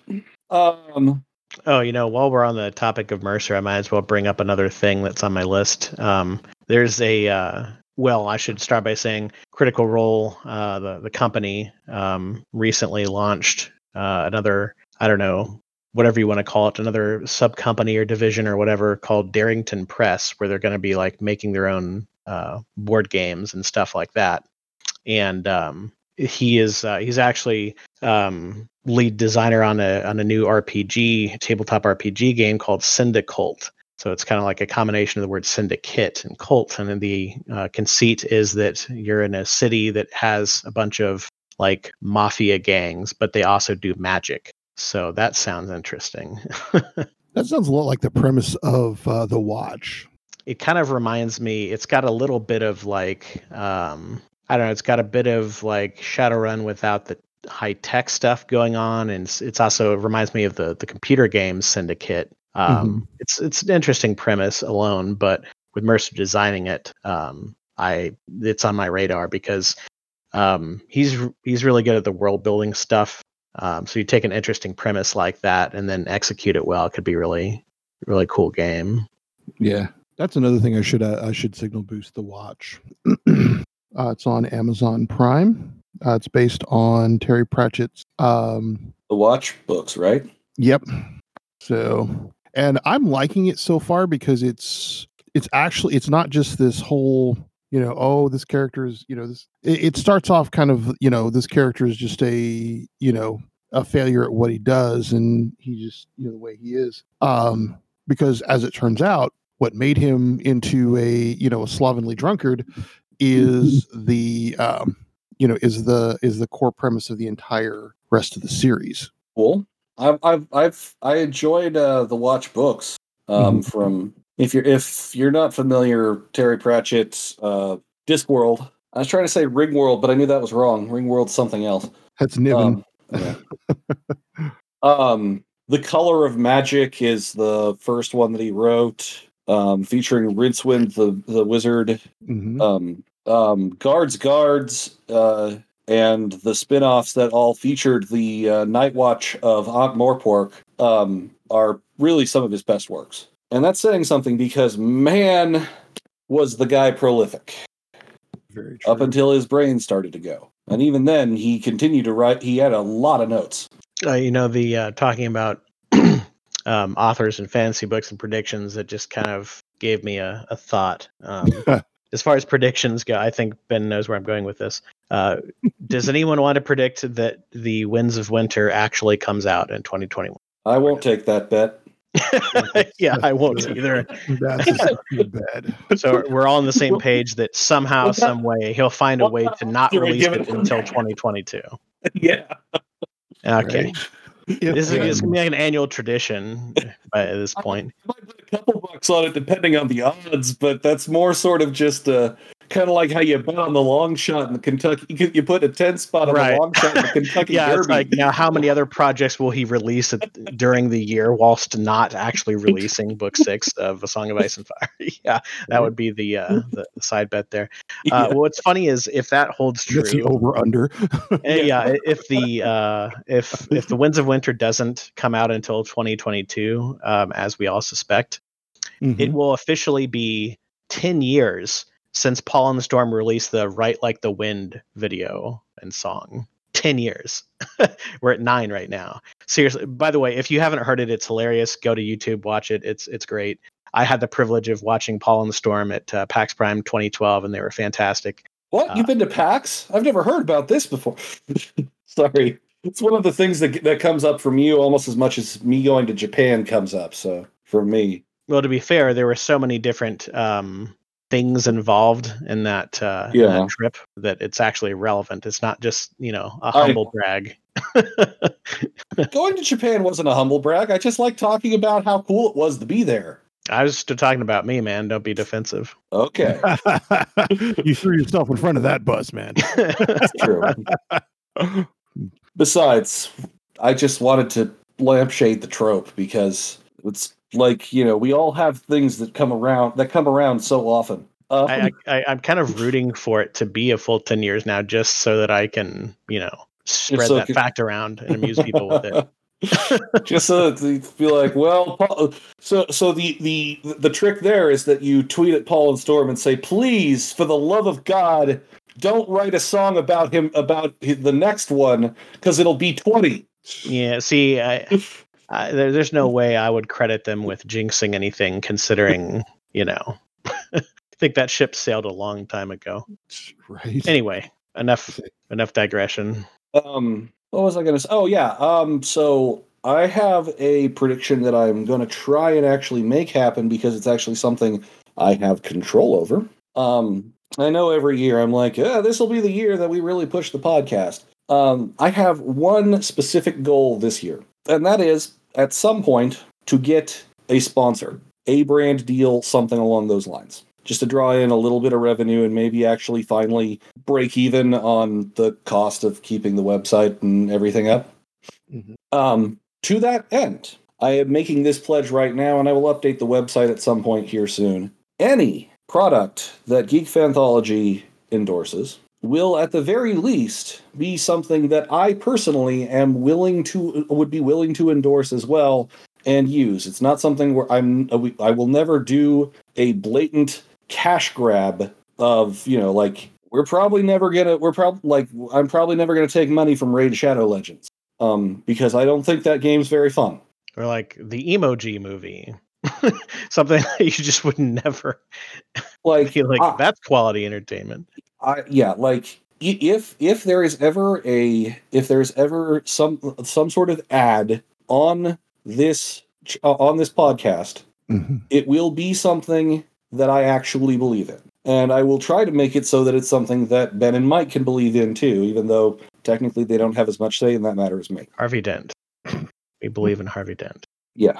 Um Oh, you know, while we're on the topic of Mercer, I might as well bring up another thing that's on my list. Um, there's a uh, well, I should start by saying Critical Role, uh, the the company, um, recently launched uh, another, I don't know, whatever you want to call it, another sub company or division or whatever called Darrington Press, where they're going to be like making their own uh, board games and stuff like that. And um, he is uh, he's actually um, lead designer on a on a new RPG tabletop RPG game called Syndicult. So it's kind of like a combination of the word syndicate and cult, and the uh, conceit is that you're in a city that has a bunch of like mafia gangs, but they also do magic. So that sounds interesting. That sounds a lot like the premise of uh, the Watch. it kind of reminds me it's got a little bit of like um i don't know it's got a bit of like shadowrun without the high tech stuff going on and it's, it's also it reminds me of the the computer games syndicate um it's it's an interesting premise alone but with mercer designing it um i it's on my radar because um he's he's really good at the world building stuff um so you take an interesting premise like that and then execute it well it could be really really cool game Yeah, that's another thing I should uh, I should signal boost the watch. uh, it's on Amazon Prime. Uh, it's based on Terry Pratchett's. Um, the watch books, right? yep. So, and I'm liking it so far because it's it's actually it's not just this whole you know oh this character is you know this it, it starts off kind of you know this character is just a you know a failure at what he does and he just you know the way he is um because as it turns out what made him into a you know a slovenly drunkard is the um you know is the is the core premise of the entire rest of the series Cool. I've I've I've I enjoyed uh, the watch books. Um, Mhm. from if you're if you're not familiar, Terry Pratchett's uh, Discworld. I was trying to say Ringworld, but I knew that was wrong. Ringworld's something else. that's niven Um, yeah. um, the Color of Magic is the first one that he wrote, um, featuring Rincewind, the the wizard. Mhm. Um, um, Guards Guards uh, and the spin-offs that all featured the uh, Night Watch of Ankh-Morpork um, are really some of his best works. And that's saying something because man was the guy prolific Very true. up until his brain started to go. And even then he continued to write he had a lot of notes. Uh, you know, the uh, talking about um, authors and fantasy books and predictions, it just kind of gave me a, a thought. Um, as far as predictions go, I think Ben knows where I'm going with this. Uh, does anyone want to predict that the Winds of Winter actually comes out in 2021? I won't take that bet. yeah, I won't either. That's a sucking bed. So we're all on the same page that somehow, What some way, he'll find a way to not release it it? until 2022. yeah. Okay, Right. this is it's gonna be like an annual tradition by this point. I might put a couple bucks on it depending on the odds, but that's more sort of just uh, kind of like how you bet on the long shot in the Kentucky. You, you put a ten spot on Right. the long shot in the Kentucky yeah, Derby. it's like now how many other projects will he release at, during the year whilst not actually releasing book six of A Song of Ice and Fire? yeah, that would be the uh, the side bet there. Uh, Yeah. What's funny is if that holds That's the true, over under. yeah, if the uh, if if the Winds of Winter doesn't come out until 2022, um, as we all suspect, Mm-hmm. it will officially be 10 years since Paul and the Storm released the Write Like the Wind video and song. 10 years. We're at nine right now. Seriously, by the way, if you haven't heard it, it's hilarious. Go to YouTube, watch it. It's it's great. I had the privilege of watching Paul and the Storm at uh, PAX Prime 2012, and they were fantastic. what? uh, You've been to PAX? I've never heard about this before. Sorry. It's one of the things that that comes up from you almost as much as me going to Japan comes up. So for me, Well, to be fair, there were so many different um, things involved in that, uh, in that trip that it's actually relevant. It's not just you know a humble brag. going to Japan wasn't a humble brag. I just like talking about how cool it was to be there. I was just talking about me, man. Don't be defensive. Okay, you threw yourself in front of that bus, man. that's true. Besides, I just wanted to lampshade the trope because it's like you know we all have things that come around that come around so often. Um, I, I, I'm kind of rooting for it to be a full 10 years now, just so that I can, you know, spread so that fact around and amuse people with it. just so that they be like, well, Paul, so so the the the trick there is that you tweet at Paul and Storm and say, please, for the love of God, don't write a song about him about the next one because it'll be twenty. Yeah. See, I, I, there, there's no way I would credit them with jinxing anything, considering, you know, I think that ship sailed a long time ago. Right. Anyway, enough enough digression. Um, what was I going to say? Oh yeah. Um, so I have a prediction that I'm going to try and actually make happen because it's actually something I have control over. Um, I know every year I'm like, yeah, this will be the year that we really push the podcast. Um, I have one specific goal this year, and that is at some point to get a sponsor, a brand deal, something along those lines. Just to draw in a little bit of revenue and maybe actually finally break even on the cost of keeping the website and everything up. Mhm. Um, to that end, I am making this pledge right now, and I will update the website at some point here soon. Any product that Geek Fanthology endorses will, at the very least, be something that I personally am willing to would be willing to endorse as well and use. It's not something where I'm I will never do a blatant cash grab of you know like we're probably never gonna we're probably like I'm probably never gonna take money from Raid Shadow Legends um because I don't think that game's very fun. Or like the emoji movie. Something that you just would never Like like I- that's quality entertainment. I yeah, like if if there is ever a if there's ever some some sort of ad on this uh, on this podcast, Mhm. it will be something that I actually believe in. And I will try to make it so that it's something that Ben and Mike can believe in too, even though technically they don't have as much say in that matter as me. Harvey Dent. We believe in Harvey Dent. Yeah.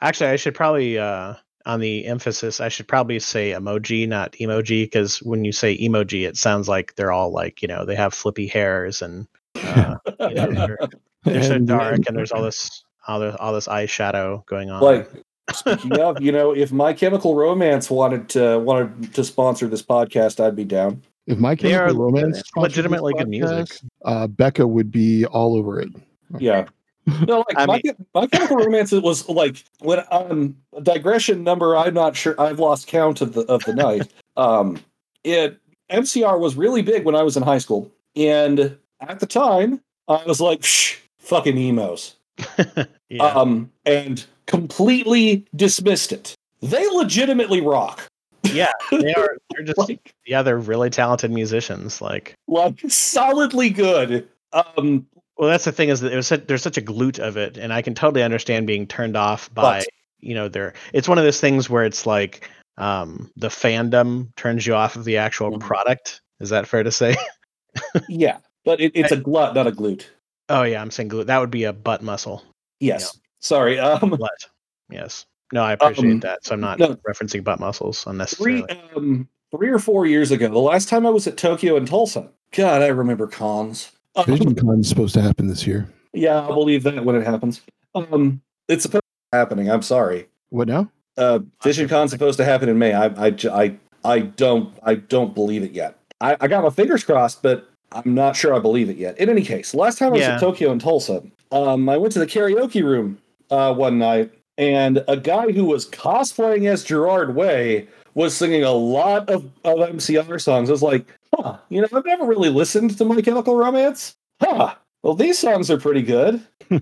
Actually, I should probably uh on the emphasis, I should probably say emoji, not emoji, because when you say emoji, it sounds like they're all like, you know, they have flippy hairs and uh, you know, they're, they're so dark and there's all this all this all this eyeshadow going on. like speaking of, you know, if My Chemical Romance wanted to wanted to sponsor this podcast, I'd be down. If my Chemical Romance sponsored this legitimately good music. uh, Becca would be all over it. Yeah. No, like my, mean- my chemical romance it was like when um digression number I'm not sure I've lost count of the of the night. Um it MCR was really big when I was in high school. And at the time, I was like, Psh, fucking emos. yeah. Um and completely dismissed it. They legitimately rock. yeah, they are. They're just Like yeah, they're really talented musicians. Like, like solidly good. Um well, that's the thing is that such, there's such a glute of it, and I can totally understand being turned off by But- you know there. It's one of those things where it's like um the fandom turns you off of the actual Mhm. product. Is that fair to say? yeah, but it, it's a glut, not a glute. oh yeah, I'm saying glute. That would be a butt muscle. Yes. Sorry. Um Butt. Yes. No, I appreciate Um, that. So I'm not no. referencing butt muscles three unnecessarily. um three or four years ago, the last time I was at Tokyo in Tulsa. God, I remember cons. Um, Vision Con is supposed to happen this year. yeah, I'll believe that when it happens. Um, it's supposed to be happening. I'm sorry. What now? Uh, Vision Con's supposed to happen in May. I, I, I, I don't, I don't believe it yet. I, I got my fingers crossed, but I'm not sure I believe it yet. In any case, last time I was Yeah. at Tokyo in Tulsa, um, I went to the karaoke room uh, one night, and a guy who was cosplaying as Gerard Way was singing a lot of, of MCR songs. I was like, huh, you know, I've never really listened to My Chemical Romance. Huh. Well, these songs are pretty good.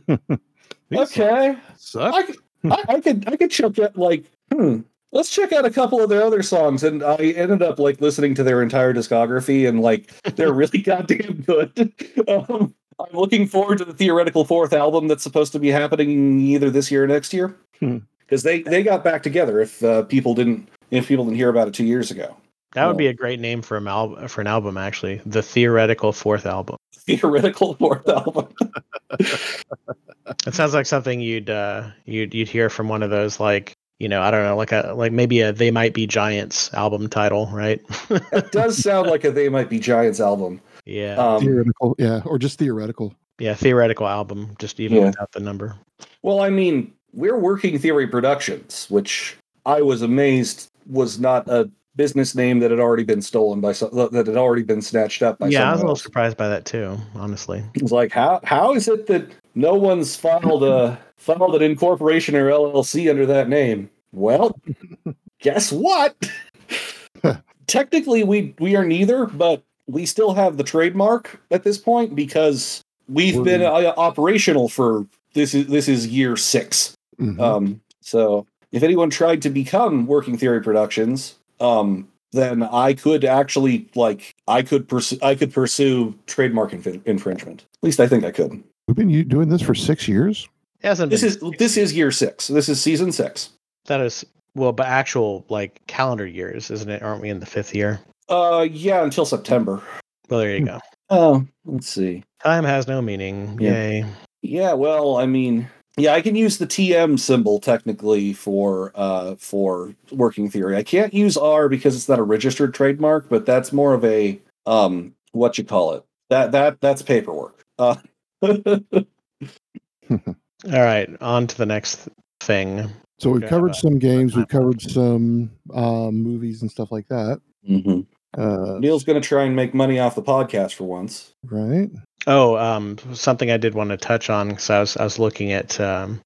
Okay. Suck. I, could- I, I could I could check out like hmm. Let's check out a couple of their other songs, and I ended up like listening to their entire discography, and like they're really goddamn good. Um, I'm looking forward to the theoretical fourth album that's supposed to be happening either this year or next year, Hmm. because they they got back together. If uh, people didn't if people didn't hear about it two years ago, That would be a great name for an album. For an album, actually, the theoretical fourth album. theoretical fourth album. It sounds like something you'd uh, you'd you'd hear from one of those like you know I don't know like a like maybe a They Might Be Giants album title, right? it does sound like a They Might Be Giants album. yeah, Um, theoretical, yeah, or just theoretical. yeah, theoretical album, just even Yeah. without the number. Well, I mean, we're Working Theory Productions, which I was amazed was not a business name that had already been stolen by some, that had already been snatched up by yeah, I was a little else. surprised by that too, honestly. It's like how how is it that no one's filed a filed an incorporation or LLC under that name? Well, guess what? Technically, we we are neither, but we still have the trademark at this point because we've We're- been uh, operational for this is this is year six. Mhm. Um, so if anyone tried to become Working Theory Productions, um, then I could actually like I could pursue I could pursue trademark inf- infringement. At least I think I could. We've been doing this for six years. It hasn't This been is this is year six. This is season six. that is well, but actual like calendar years, isn't it? Aren't we in the fifth year? Uh, yeah, until September. Well, there you Hmm. go. Oh, let's see. Time has no meaning. Yeah. Yay. Yeah, well, I mean, yeah, I can use the TM symbol technically for uh for working theory. I can't use R because it's not a registered trademark, but that's more of a um what you call it. That that that's paperwork. Uh All right, on to the next thing. So we've Yeah, covered some games, we've covered some um, movies and stuff like that. Uh, Neil's going to try and make money off the podcast for once. right? Oh, um, something I did want to touch on because I was I was looking at um,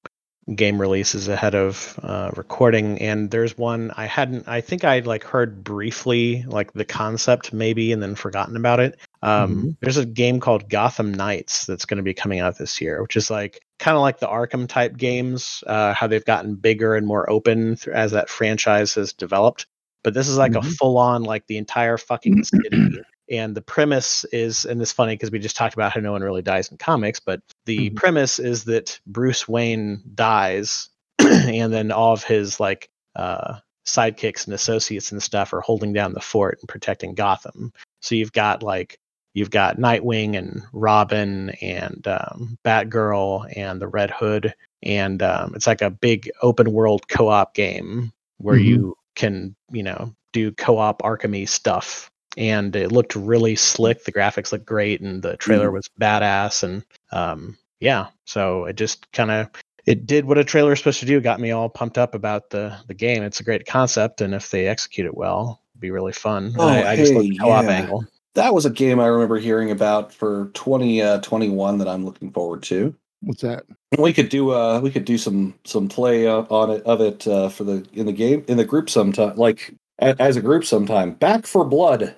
game releases ahead of uh, recording, and there's one I hadn't. I think I like heard briefly like the concept maybe, and then forgotten about it. Um, Mhm. There's a game called Gotham Knights that's going to be coming out this year, which is like kind of like the Arkham type games, uh, how they've gotten bigger and more open th- as that franchise has developed. But this is like a Mhm. full on like the entire fucking city and the premise is and it's funny because we just talked about how no one really dies in comics but the Mhm. premise is that bruce wayne dies and then all of his like uh sidekicks and associates and stuff are holding down the fort and protecting gotham so you've got like you've got nightwing and robin and um, batgirl and the red hood and um, it's like a big open world co-op game where Mhm. you can you know do co-op arkhamy stuff and it looked really slick the graphics looked great and the trailer was badass and um yeah so it just kind of it did what a trailer is supposed to do got me all pumped up about the the game it's a great concept and if they execute it well it'd be really fun. Oh, I, I just hey, love co-op yeah. angle. That was a game I remember hearing about for 2021 that I'm looking forward to. What's that? We could do uh we could do some some play uh, on it of it uh, for the in the game in the group sometime like as a group sometime. Back 4 Blood,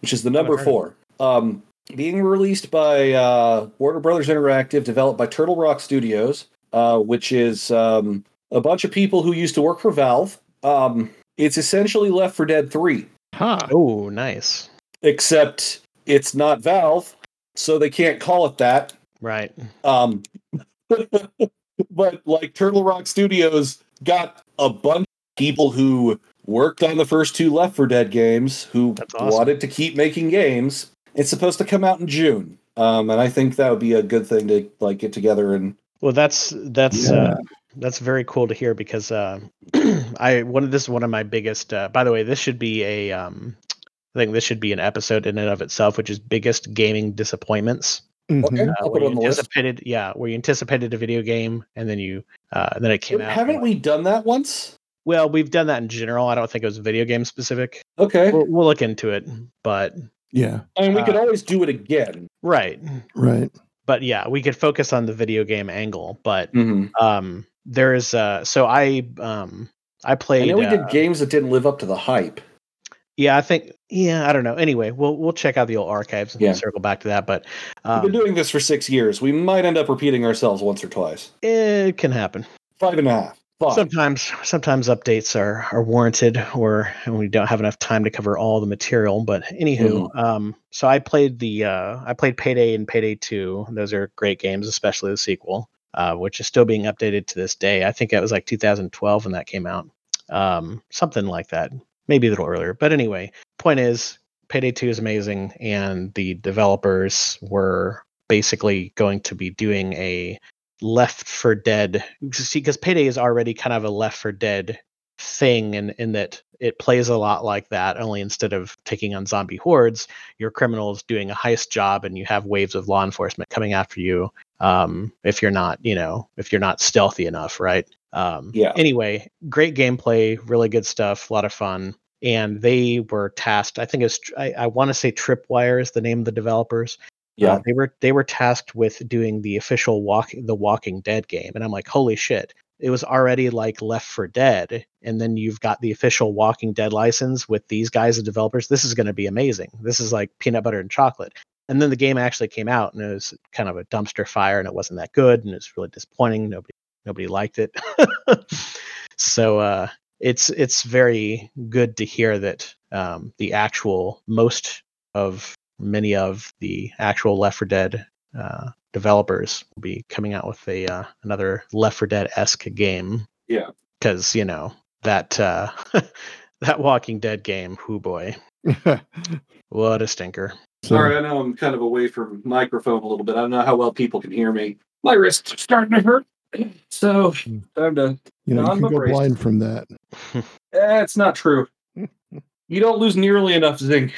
which is the number four. Um, being released by uh, Warner Brothers Interactive, developed by Turtle Rock Studios, uh, which is um, a bunch of people who used to work for Valve. Um, it's essentially Left 4 Dead Three, Huh. Oh, nice. except it's not Valve, so they can't call it that. Right. Um, but like Turtle Rock Studios got a bunch of people who worked on the first two Left 4 Dead games who awesome. wanted to keep making games. It's supposed to come out in June. Um, and I think that would be a good thing to like get together and Well, that's that's Yeah. uh, that's very cool to hear because uh, I one of this is one of my biggest. Uh, by the way, this should be a um, I think this should be an episode in and of itself, which is biggest gaming disappointments. Mhm. Okay. Uh, where you on list. anticipated, yeah, where you anticipated a video game and then you uh, and then it came out. haven't we done that once? Well, we've done that in general. I don't think it was video game specific. Okay. We'll, we'll look into it, but Yeah. I mean, we uh, could always do it again. right. Right. But yeah, we could focus on the video game angle. But Mm-hmm. um, there is uh, so I um I I played. know we uh, did games that didn't live up to the hype. Yeah, I think. Yeah, I don't know. Anyway, we'll we'll check out the old archives and Yeah. circle back to that. But We've um, been doing this for six years. We might end up repeating ourselves once or twice. it can happen. Five and a half. Sometimes sometimes updates are are warranted, or we don't have enough time to cover all the material. But anywho, um, so I played the uh, I played Payday and Payday Two. Those are great games, especially the sequel, uh, which is still being updated to this day. I think it was like 2012 when that came out, um, something like that, maybe a little earlier. But anyway, point is, Payday 2 is amazing, and the developers were basically going to be doing a Left 4 Dead. See, because Payday is already kind of a Left 4 Dead thing, in, in that it plays a lot like that, only instead of taking on zombie hordes, your criminals doing a heist job, and you have waves of law enforcement coming after you. Um, if you're not, you know, if you're not stealthy enough, right? Um, Yeah. Anyway, great gameplay, really good stuff, a lot of fun and they were tasked. I think it's I, I want to say Tripwire is the name of the developers. Yeah. Uh, they were they were tasked with doing the official walk the Walking Dead game, and I'm like, holy shit! It was already like Left 4 Dead, and then you've got the official Walking Dead license with these guys as developers. This is going to be amazing. This is like peanut butter and chocolate. And then the game actually came out, and it was kind of a dumpster fire, and it wasn't that good, and it was really disappointing. Nobody nobody liked it. so uh, it's it's very good to hear that um, the actual most of many of the actual Left 4 Dead uh, developers will be coming out with a uh, another Left 4 Dead esque game. Yeah. because you know that uh, that Walking Dead game, whoo boy, what a stinker. Sorry, I know I'm kind of away from microphone a little bit. I don't know how well people can hear me. My wrist's starting to hurt. So time to. you know, you can go non-brace. blind from that. Eh, it's not true. You don't lose nearly enough zinc,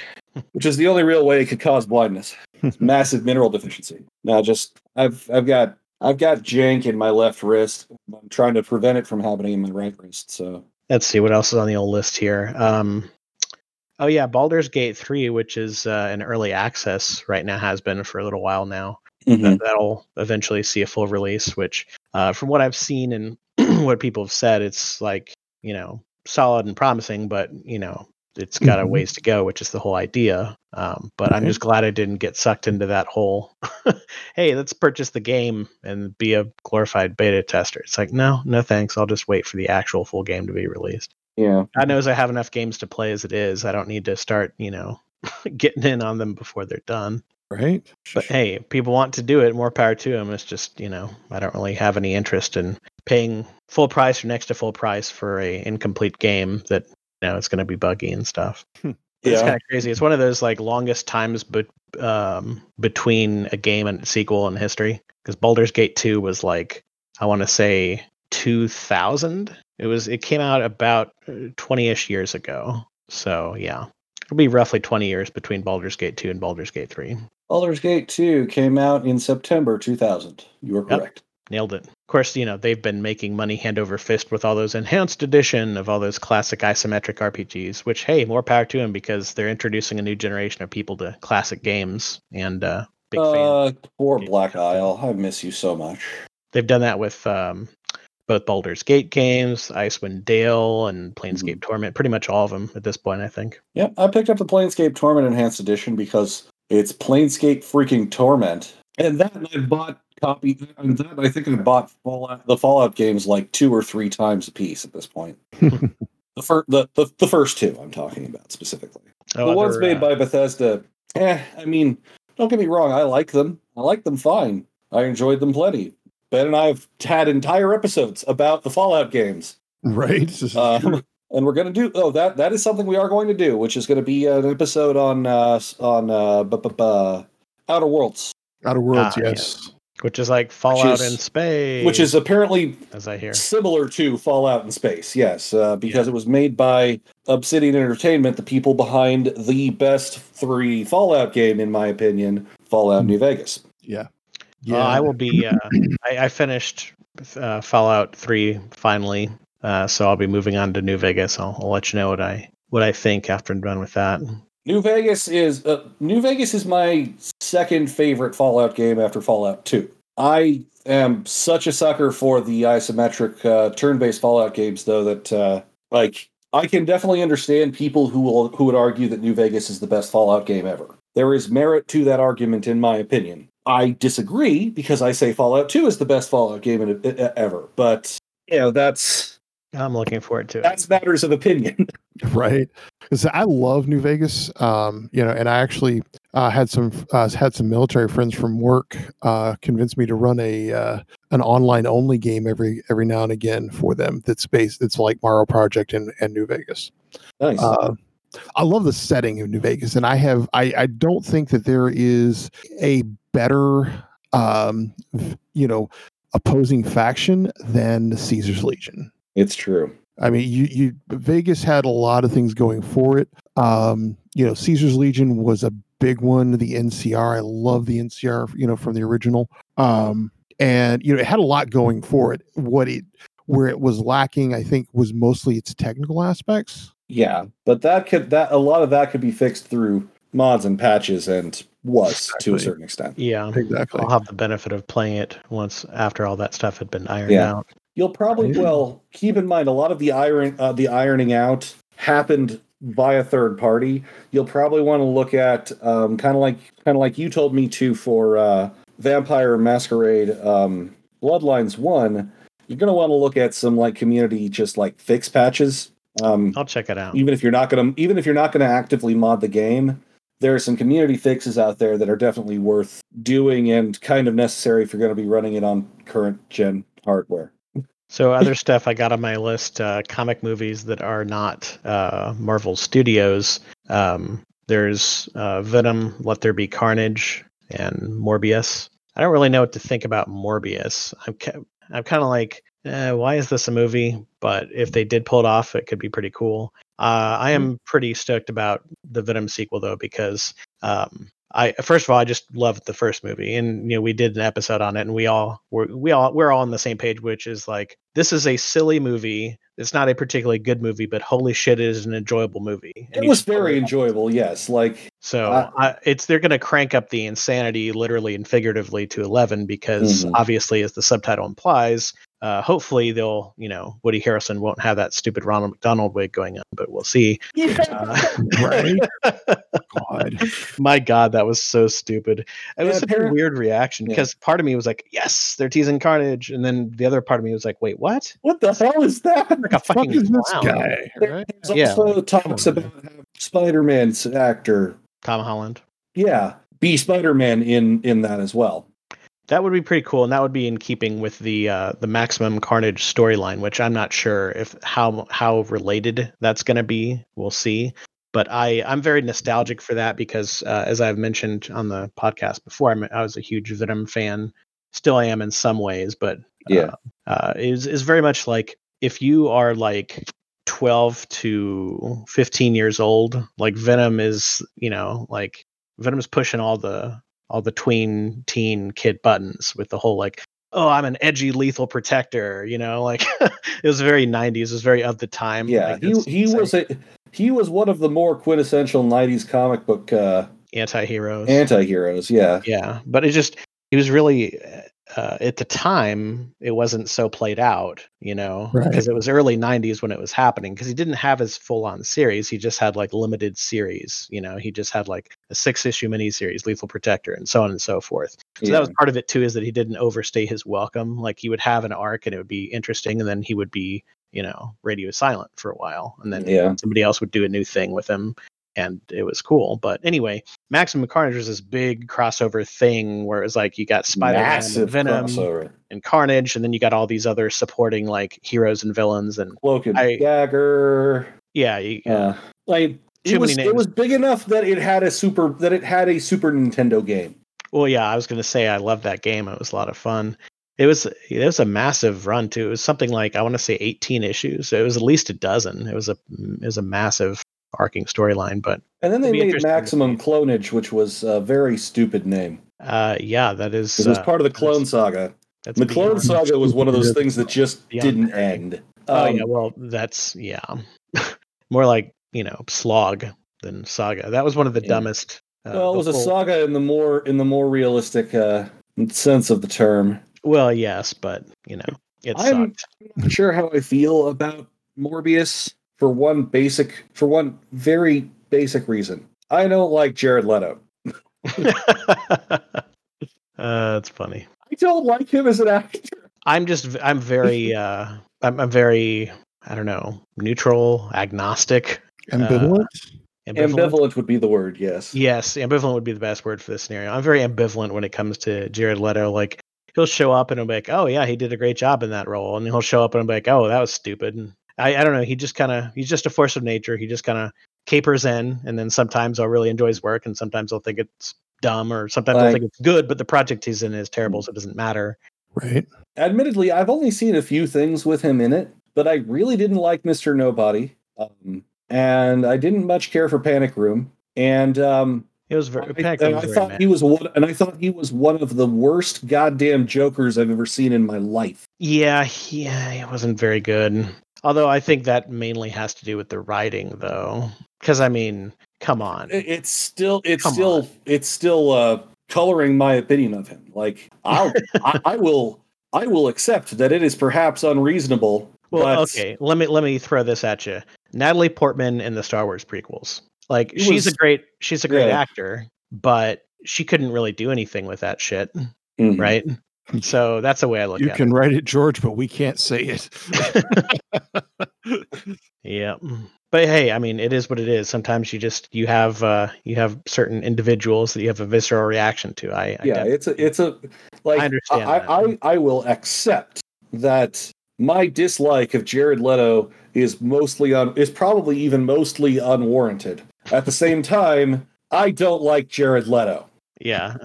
which is the only real way it could cause blindness. It's massive mineral deficiency. Now, just I've I've got I've got jank in my left wrist. I'm trying to prevent it from happening in my right wrist. So Let's see what else is on the old list here. Um, oh yeah, Baldur's Gate three, which is uh, in early access right now, has been for a little while now. that, that'll eventually see a full release which uh, from what i've seen and what people have said it's like you know solid and promising but you know it's got a Mhm. ways to go which is the whole idea um, but i'm just glad i didn't get sucked into that whole hey let's purchase the game and be a glorified beta tester it's like no no thanks i'll just wait for the actual full game to be released yeah, god knows i have enough games to play as it is i don't need to start you know getting in on them before they're done Right? but hey, people want to do it. More power to them. It's just you know I don't really have any interest in paying full price or next to full price for a incomplete game that you know it's going to be buggy and stuff. yeah. It's kind of crazy. It's one of those like longest times but um, between a game and sequel in history because Baldur's Gate 2 was like I want to say 2000. It was it came out about 20ish years ago. So yeah. It'll be roughly 20 years between Baldur's Gate 2 and Baldur's Gate 3. Baldur's Gate 2 came out in September 2000. You are Yep. correct. Nailed it. Of course, you know they've been making money hand over fist with all those enhanced edition of all those classic isometric RPGs. Which, hey, more power to them because they're introducing a new generation of people to classic games and uh, big fan. Uh, poor Black. Isle. I miss you so much. They've done that with um, both Baldur's Gate games, Icewind Dale, and Planescape Torment. Pretty much all of them at this point, I think. Yep, I picked up the Planescape Torment Enhanced Edition because it's Planescape freaking Torment, and that I bought copy. And that I think I bought Fallout, the Fallout games like two or three times a piece at this point. the, fir- the, the the first two I'm talking about specifically. Oh, the ones made uh, by Bethesda, eh, I mean, don't get me wrong, I like them. I like them fine. I enjoyed them plenty. Ben and I have had entire episodes about the Fallout games. Right. Um, and we're going to do oh that that is something we are going to do, which is going to be an episode on uh on uh Outer Worlds, Outer Worlds, Ah, yes. Which is like Fallout is- in space, which is apparently as I hear. similar to Fallout in Space. Yes, uh, because it was made by Obsidian Entertainment, the people behind the best three Fallout game, in my opinion, Fallout New Vegas. Yeah. Uh, I will be. Uh, I, I finished uh, Fallout Three finally, uh, so I'll be moving on to New Vegas. I'll, I'll let you know what I what I think after I'm done with that. New Vegas is uh, New Vegas is my second favorite Fallout game after Fallout 2. I am such a sucker for the isometric uh, turn-based Fallout games, though that uh, like I can definitely understand people who will who would argue that New Vegas is the best Fallout game ever. There is merit to that argument, in my opinion. I disagree because I say Fallout 2 is the best Fallout game in, e- ever, but you know that's I'm looking forward to it. that's matters of opinion. right because i love new vegas um you know and i actually uh, had some uh, had some military friends from work uh convince me to run a uh an online only game every every now and again for them that's based it's like Morrow project and, and new vegas nice. uh, I love the setting of New Vegas, and I have I, I don't think that there is a better um you know opposing faction than the Caesar's Legion. It's true. I mean, you you Vegas had a lot of things going for it. Um, you know, Caesar's Legion was a big one. The NCR, I love the NCR, you know, from the original. Um, and you know, it had a lot going for it. What it where it was lacking, I think, was mostly its technical aspects. Yeah, but that could that a lot of that could be fixed through mods and patches, and was to a certain extent. Yeah, Exactly. I'll have the benefit of playing it once after all that stuff had been ironed Yeah. out. You'll probably well keep in mind a lot of the iron uh, the ironing out happened via third party. You'll probably want to look at um, kind of like kind of like you told me to for uh, Vampire Masquerade um, Bloodlines One. You're going to want to look at some like community just like fix patches. Um, I'll check it out. even if you're not going to even if you're not going to actively mod the game there are some community fixes out there that are definitely worth doing and kind of necessary if you're going to be running it on current gen hardware So other stuff I got on my list, uh, comic movies that are not uh, Marvel Studios. Um, there's uh, Venom, Let There Be Carnage, and Morbius. I don't really know what to think about Morbius. I'm ki- I'm kind of like, eh, why is this a movie? But if they did pull it off, it could be pretty cool. Uh, I am pretty stoked about the Venom sequel though because um, I first of all I just loved the first movie, and you know we did an episode on it, and we all were we all we're all on the same page, which is like this is a silly movie. It's not a particularly good movie, but holy shit, it is an enjoyable movie. And it was very it. enjoyable yes like So Uh, I, it's they're going to crank up the insanity literally and figuratively to 11 because Mhm. obviously, as the subtitle implies, uh, hopefully they'll you know Woody Harrelson won't have that stupid Ronald McDonald wig going on, but we'll see. Uh, Right? God. my God, that was so stupid. It Yeah, was such a weird reaction Yeah. because part of me was like, "Yes, they're teasing Carnage," and then the other part of me was like, "Wait, what?" what the hell is that Like a Fuck fucking is this clown. guy? Right? There's Yeah. also talks about spider-man's actor Tom Holland. yeah be spider-man in in that as well That would be pretty cool, and that would be in keeping with the uh, the Maximum Carnage storyline, which I'm not sure if how how related that's going to be. We'll see. But I I'm very nostalgic for that because, uh, as I've mentioned on the podcast before, I'm, I was a huge Venom fan. Still, I am in some ways, but Yeah. uh, is is very much like if you are like 12 to 15 years old, like Venom is, you know, like Venom is pushing all the all the tween teen kid buttons with the whole like oh, I'm an edgy lethal protector, you know, like it was very 90s, it was very of the time. Yeah, I he he was a he was one of the more quintessential '90s comic book uh, anti-heroes. anti-heroes. Yeah, yeah, but it just he was really uh, at the time it wasn't so played out, you know, Right. because it was early 90s when it was happening because he didn't have his full-on series, he just had like limited series, you know, he just had like a six-issue miniseries, Lethal Protector and so on and so forth. So yeah. that was part of it too is that he didn't overstay his welcome. Like he would have an arc and it would be interesting and then he would be, you know, radio silent for a while and then Yeah. somebody else would do a new thing with him and it was cool. But anyway, Maximum Carnage was this big crossover thing where it was like you got Spider-Man Venom crossover. and Carnage and then you got all these other supporting like heroes and villains and Cloak and I- dagger. yeah, you, Uh, like Too it was it was big enough that it had a super that it had a Super Nintendo game. Well, yeah, I was gonna say I loved that game. It was a lot of fun. It was it was a massive run too. It was something like I want to say 18 issues. It was at least a dozen. It was a it was a massive arcing storyline. But And then they made Maximum. Clonage, which was a very stupid name. uh, yeah, that is It was uh, part of the Clone that's- Saga. that's The Clone beyond- Saga was one of those things that just didn't end. Oh Um, yeah, well that's yeah, more like you know slog than saga. That was one of the Yeah. dumbest. Uh, well, it was a saga in the more in the more realistic uh, sense of the term. Well, yes, but you know it I'm- sucked. I'm not sure how I feel about Morbius for one basic for one very basic reason. I don't like Jared Leto. uh, that's funny. I don't like him as an actor. I'm just I'm very uh I'm, I'm very I don't know neutral agnostic Ambivalent. ambivalent. Ambivalent would be the word, yes. Yes, ambivalent would be the best word for this scenario. I'm very ambivalent when it comes to Jared Leto. Like he'll show up and he'll be like, "Oh yeah, he did a great job in that role," and he'll show up and I'll be like, "Oh, that was stupid." And I I don't know. He just kind of he's just a force of nature. He just kind of capers in, and then sometimes I'll really enjoy his work, and sometimes I'll think it's dumb, or sometimes I'll think it's good, but the project he's in is terrible, so it doesn't matter. Right. Admittedly, I've only seen a few things with him in it, but I really didn't like Mr. Nobody. Um, and I didn't much care for Panic Room. And um, It was very. I, Panic and Room I very thought mad. he was one, and I thought he was one of the worst goddamn jokers I've ever seen in my life. Yeah, yeah, he wasn't very good. Although I think that mainly has to do with the writing, though. Because I mean, come on. It- It's still, it's Come still, it's still uh, coloring my opinion of him. Like I'll, I, I will, I will accept that it is perhaps unreasonable. Well, but okay, let me let me throw this at you. Natalie Portman in the Star Wars prequels. Like It she's a great she's a great yeah. actor, but she couldn't really do anything with that shit, Mhm. right? So that's the way I look You at can write it, George, but we can't say it. it. Yeah. But hey, I mean, it is what it is. Sometimes you just you have uh you have certain individuals that you have a visceral reaction to. I, I yeah, it's a, it's a, like I understand I, that. I, I will accept that my dislike of Jared Leto is mostly un, is probably even mostly unwarranted. At the same time, I don't like Jared Leto. yeah.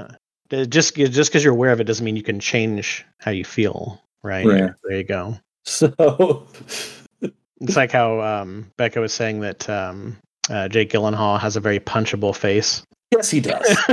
Uh, just just because you're aware of it doesn't mean you can change how you feel, right? Right. There you go. So It's like how um, Becca was saying that um, uh, Jake Gyllenhaal has a very punchable face. Yes, he does.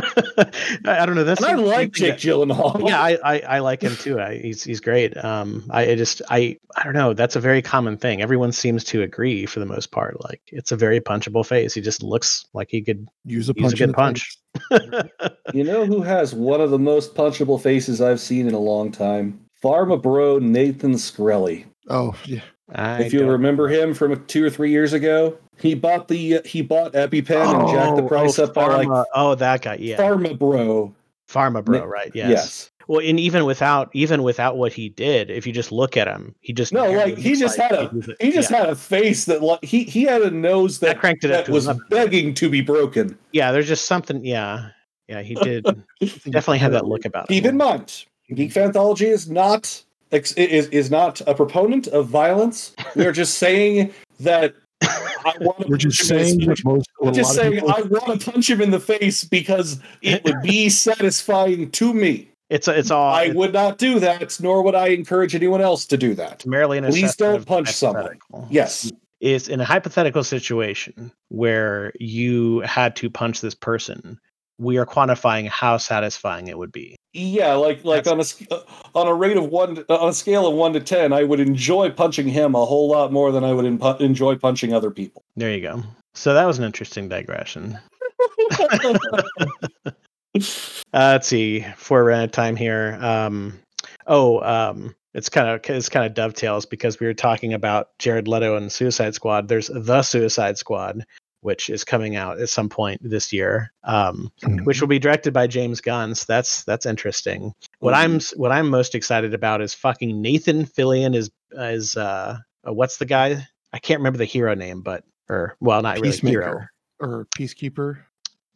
I, I don't know. That's and I like Jake that- Gyllenhaal. Yeah, I, I, I like him too. I, he's he's great. Um, I, I just I I don't know. That's a very common thing. Everyone seems to agree for the most part. Like it's a very punchable face. He just looks like he could. Use a Use a punch. good punch. You know who has one of the most punchable faces I've seen in a long time? Pharma bro Nathan Shkreli. Oh yeah. I if you remember him from two or three years ago, he bought the uh, he bought EpiPen and jacked the Oh, oh price oh, up by like oh that guy. Yeah, Pharma bro. Pharma bro. Right. Yes. Yes. Well, and even without even without what he did, if you just look at him, he just No, like he just like had a he just yeah. had a face that like he he had a nose That that cranked it up that was 11. begging to be broken. Yeah, there's just something. Yeah, yeah, he did definitely had that look about him. Keep in mind, Geek mm-hmm. Anthology is not is is not a proponent of violence. We are just saying that I want to We're just saying that most. a I'm just saying people- I want to punch him in the face because it would be satisfying to me. It's it's all I it's would not do that, nor would I encourage anyone else to do that. merely an Please assessment don't punch someone. Yes. is in a hypothetical situation where you had to punch this person, we are quantifying how satisfying it would be. Yeah, like like on a uh, on a rate of one on a scale of one to ten, I would enjoy punching him a whole lot more than I would impu- enjoy punching other people. There you go. So that was an interesting digression. Uh, let's see. Before we're of time here. Um, oh, um, it's kind of it's kind of dovetails because we were talking about Jared Leto and Suicide Squad. There's the Suicide Squad, which is coming out at some point this year, um, which will be directed by James Gunn. So that's that's interesting. What I'm what I'm most excited about is fucking Nathan Fillion is is uh, uh, what's the guy? I can't remember the hero name, but or well, not really hero or Peacekeeper.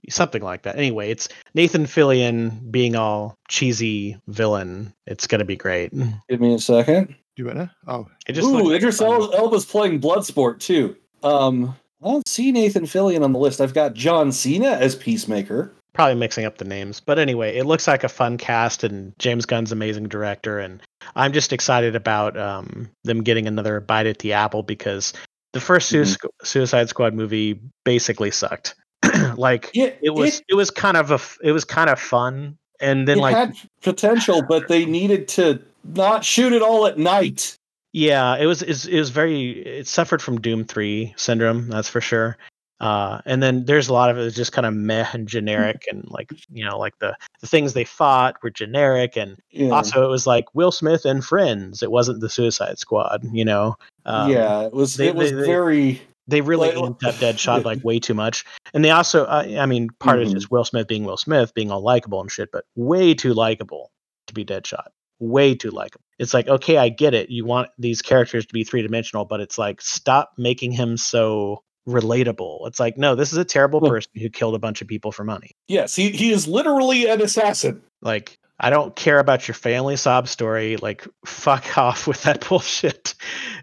something like that. Anyway, it's Nathan Fillion being all cheesy villain. It's gonna be great. Give me a second. Duenna? Oh, It just Ooh, looks like Idris Elba's playing Bloodsport too. Um, I don't see Nathan Fillion on the list. I've got John Cena as Peacemaker. probably mixing up the names, but anyway, it looks like a fun cast, and James Gunn's amazing director, and I'm just excited about um, them getting another bite at the apple because the 1st Mhm. Suicide Squad movie basically sucked. like Yeah, it was, it, was kind of a, it was kind of fun, and then it like had potential, but they needed to not shoot it all at night. Yeah, it was is it was very it suffered from Doom 3 syndrome, that's for sure. Uh and then there's a lot of it was just kind of meh and generic and like you know like the the things they fought were generic and Yeah. also it was like Will Smith and friends. It wasn't the Suicide Squad, you know. Um, yeah, it was. they- it was they- very. they really Like- amped up Deadshot like way too much, and they also, uh, I mean, part of Mhm. it's Will Smith being Will Smith, being all likable and shit, but way too likable to be Deadshot. Way too likable. It's like, okay, I get it. You want these characters to be three dimensional, but it's like, stop making him so relatable. It's like, no, this is a terrible Well- person who killed a bunch of people for money. Yes, he he is literally an assassin. Like, I don't care about your family sob story. Like, fuck off with that bullshit.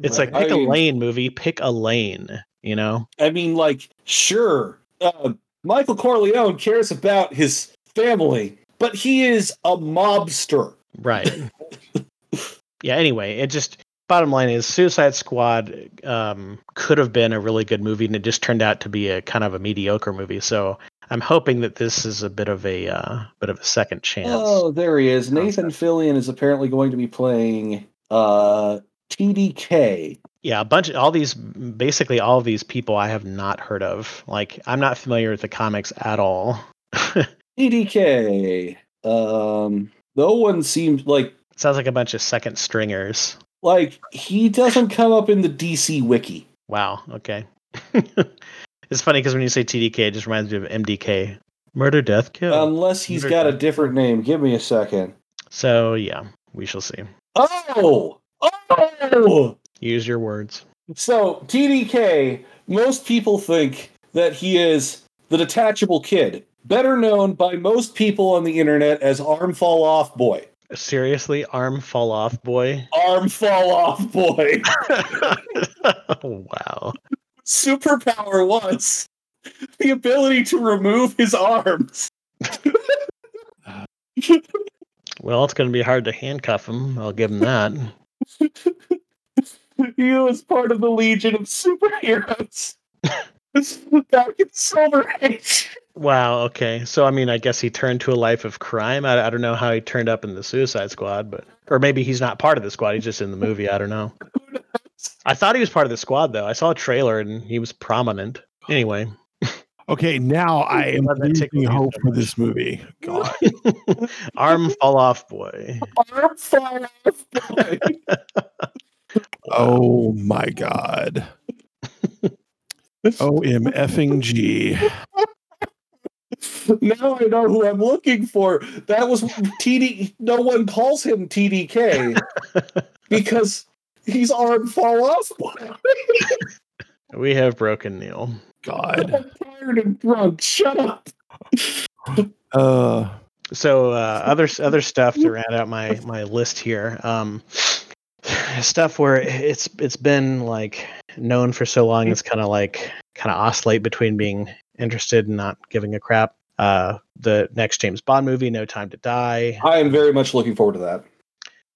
It's Right. like, pick I a mean- lane, movie. Pick a lane, you know? I mean, like, sure, uh, Michael Corleone cares about his family, but he is a mobster. Right. yeah, anyway, it just bottom line is Suicide Squad um could have been a really good movie and it just turned out to be a kind of a mediocre movie. So I'm hoping that this is a bit of a uh bit of a second chance. Oh, there he is. Nathan Fillion is apparently going to be playing uh, TDK. Yeah, a bunch of all these basically all of these people I have not heard of. Like I'm not familiar with the comics at all. TDK. Um, no one seems like Sounds like a bunch of second stringers. like he doesn't come up in the DC wiki. Wow, okay. it's funny because when you say TDK, it just reminds me of MDK. Murder, death, kill. Unless he's got a different name. Give me a second. so yeah, we shall see. Oh! Oh! Use your words. So, TDK, most people think that he is the detachable kid, better known by most people on the internet as Arm Fall Off Boy. Seriously, arm fall off, boy. Arm Fall Off Boy. wow. Superpower was the ability to remove his arms. Well, it's going to be hard to handcuff him. I'll give him that. he was part of the Legion of Superheroes. Back in Silver Age. Wow. Okay. So, I mean, I guess he turned to a life of crime. I, I don't know how he turned up in the Suicide Squad, but or maybe he's not part of the squad. He's just in the movie. I don't know. I thought he was part of the squad though. I saw a trailer and he was prominent. Anyway, okay. Now I am losing hope for this movie. God. arm fall off, boy. Arm Fall Off Boy. Oh my God. O M effing G. now I know who I'm looking for. That was TD. No one calls him TDK because he's arm fall off. We have broken Neil. God. I'm tired and drunk. Shut up. Uh So uh, other other stuff to round out my my list here. Um, stuff where it's it's been like known for so long. It's kind of like kind of oscillate between being interested and not giving a crap. Uh, the next James Bond movie, No Time to Die. I am very much looking forward to that.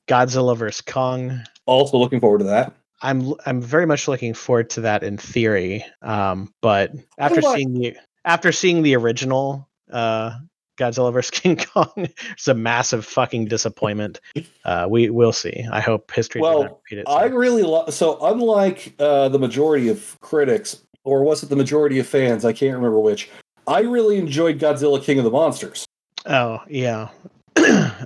Godzilla vs Kong. Also looking forward to that. I'm I'm very much looking forward to that in theory. Um, but after seeing the after seeing the original uh Godzilla vs King Kong. it's a massive fucking disappointment. Uh, we will see. I hope history Well, I really lo- so unlike uh, the majority of critics, or was it the majority of fans? I can't remember which. I really enjoyed Godzilla King of the Monsters, oh yeah,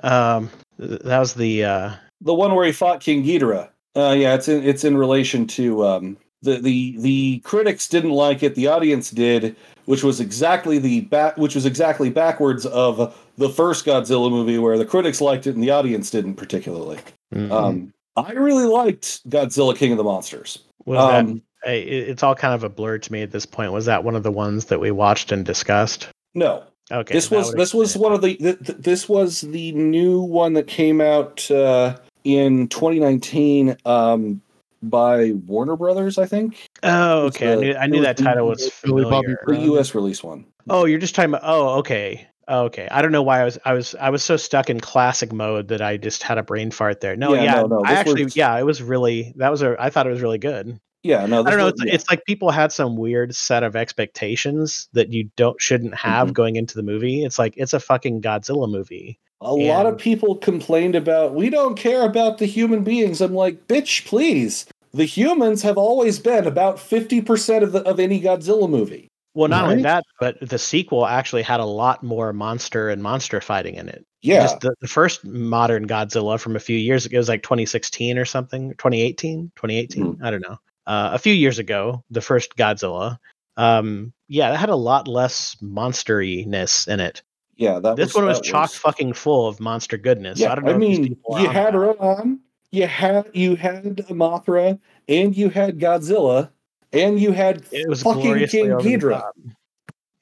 um, th- that was the uh, the one where he fought King Ghidorah. Uh, yeah, it's in it's in relation to um, the the the critics didn't like it, the audience did, which was exactly the back which was exactly backwards of the first Godzilla movie, where the critics liked it and the audience didn't particularly. mm, Um, I really liked Godzilla King of the Monsters. was Um, it- it's all kind of a blur to me at this point. Was that one of the ones that we watched and discussed? no, Okay, this was this was one of the th- th- this was the new one that came out uh, in 2019 um, by Warner Brothers, I think. Oh, okay. I knew I knew that title was familiar. The U.S. release one. Oh, you're just talking about. Oh, okay. Oh, okay. I don't know why I was I was I was so stuck in classic mode that I just had a brain fart there. No, Yeah, yeah, no, no, I actually was- yeah, it was really that was a I thought it was really good. Yeah, no, I don't know. was- It's, yeah. it's like people had some weird set of expectations that you don't shouldn't have Mhm. going into the movie. It's like it's a fucking Godzilla movie. A lot of people complained about we don't care about the human beings. I'm like, bitch, please. The humans have always been about 50% of the of any Godzilla movie. Well, not only that, but the sequel actually had a lot more monster and monster fighting in it. Yeah. Just the, the first modern Godzilla from a few years ago it was like 2016 or something, 2018, 2018. Hmm. I don't know. Uh, a few years ago, the first Godzilla. Um, yeah, it had a lot less monsteriness in it. Yeah, that This one was chock fucking full of monster goodness. Yeah, I don't know. these mean, you on had that. Rodan, you had you had Mothra, and you had Godzilla, and you had It was fucking King Ghidorah.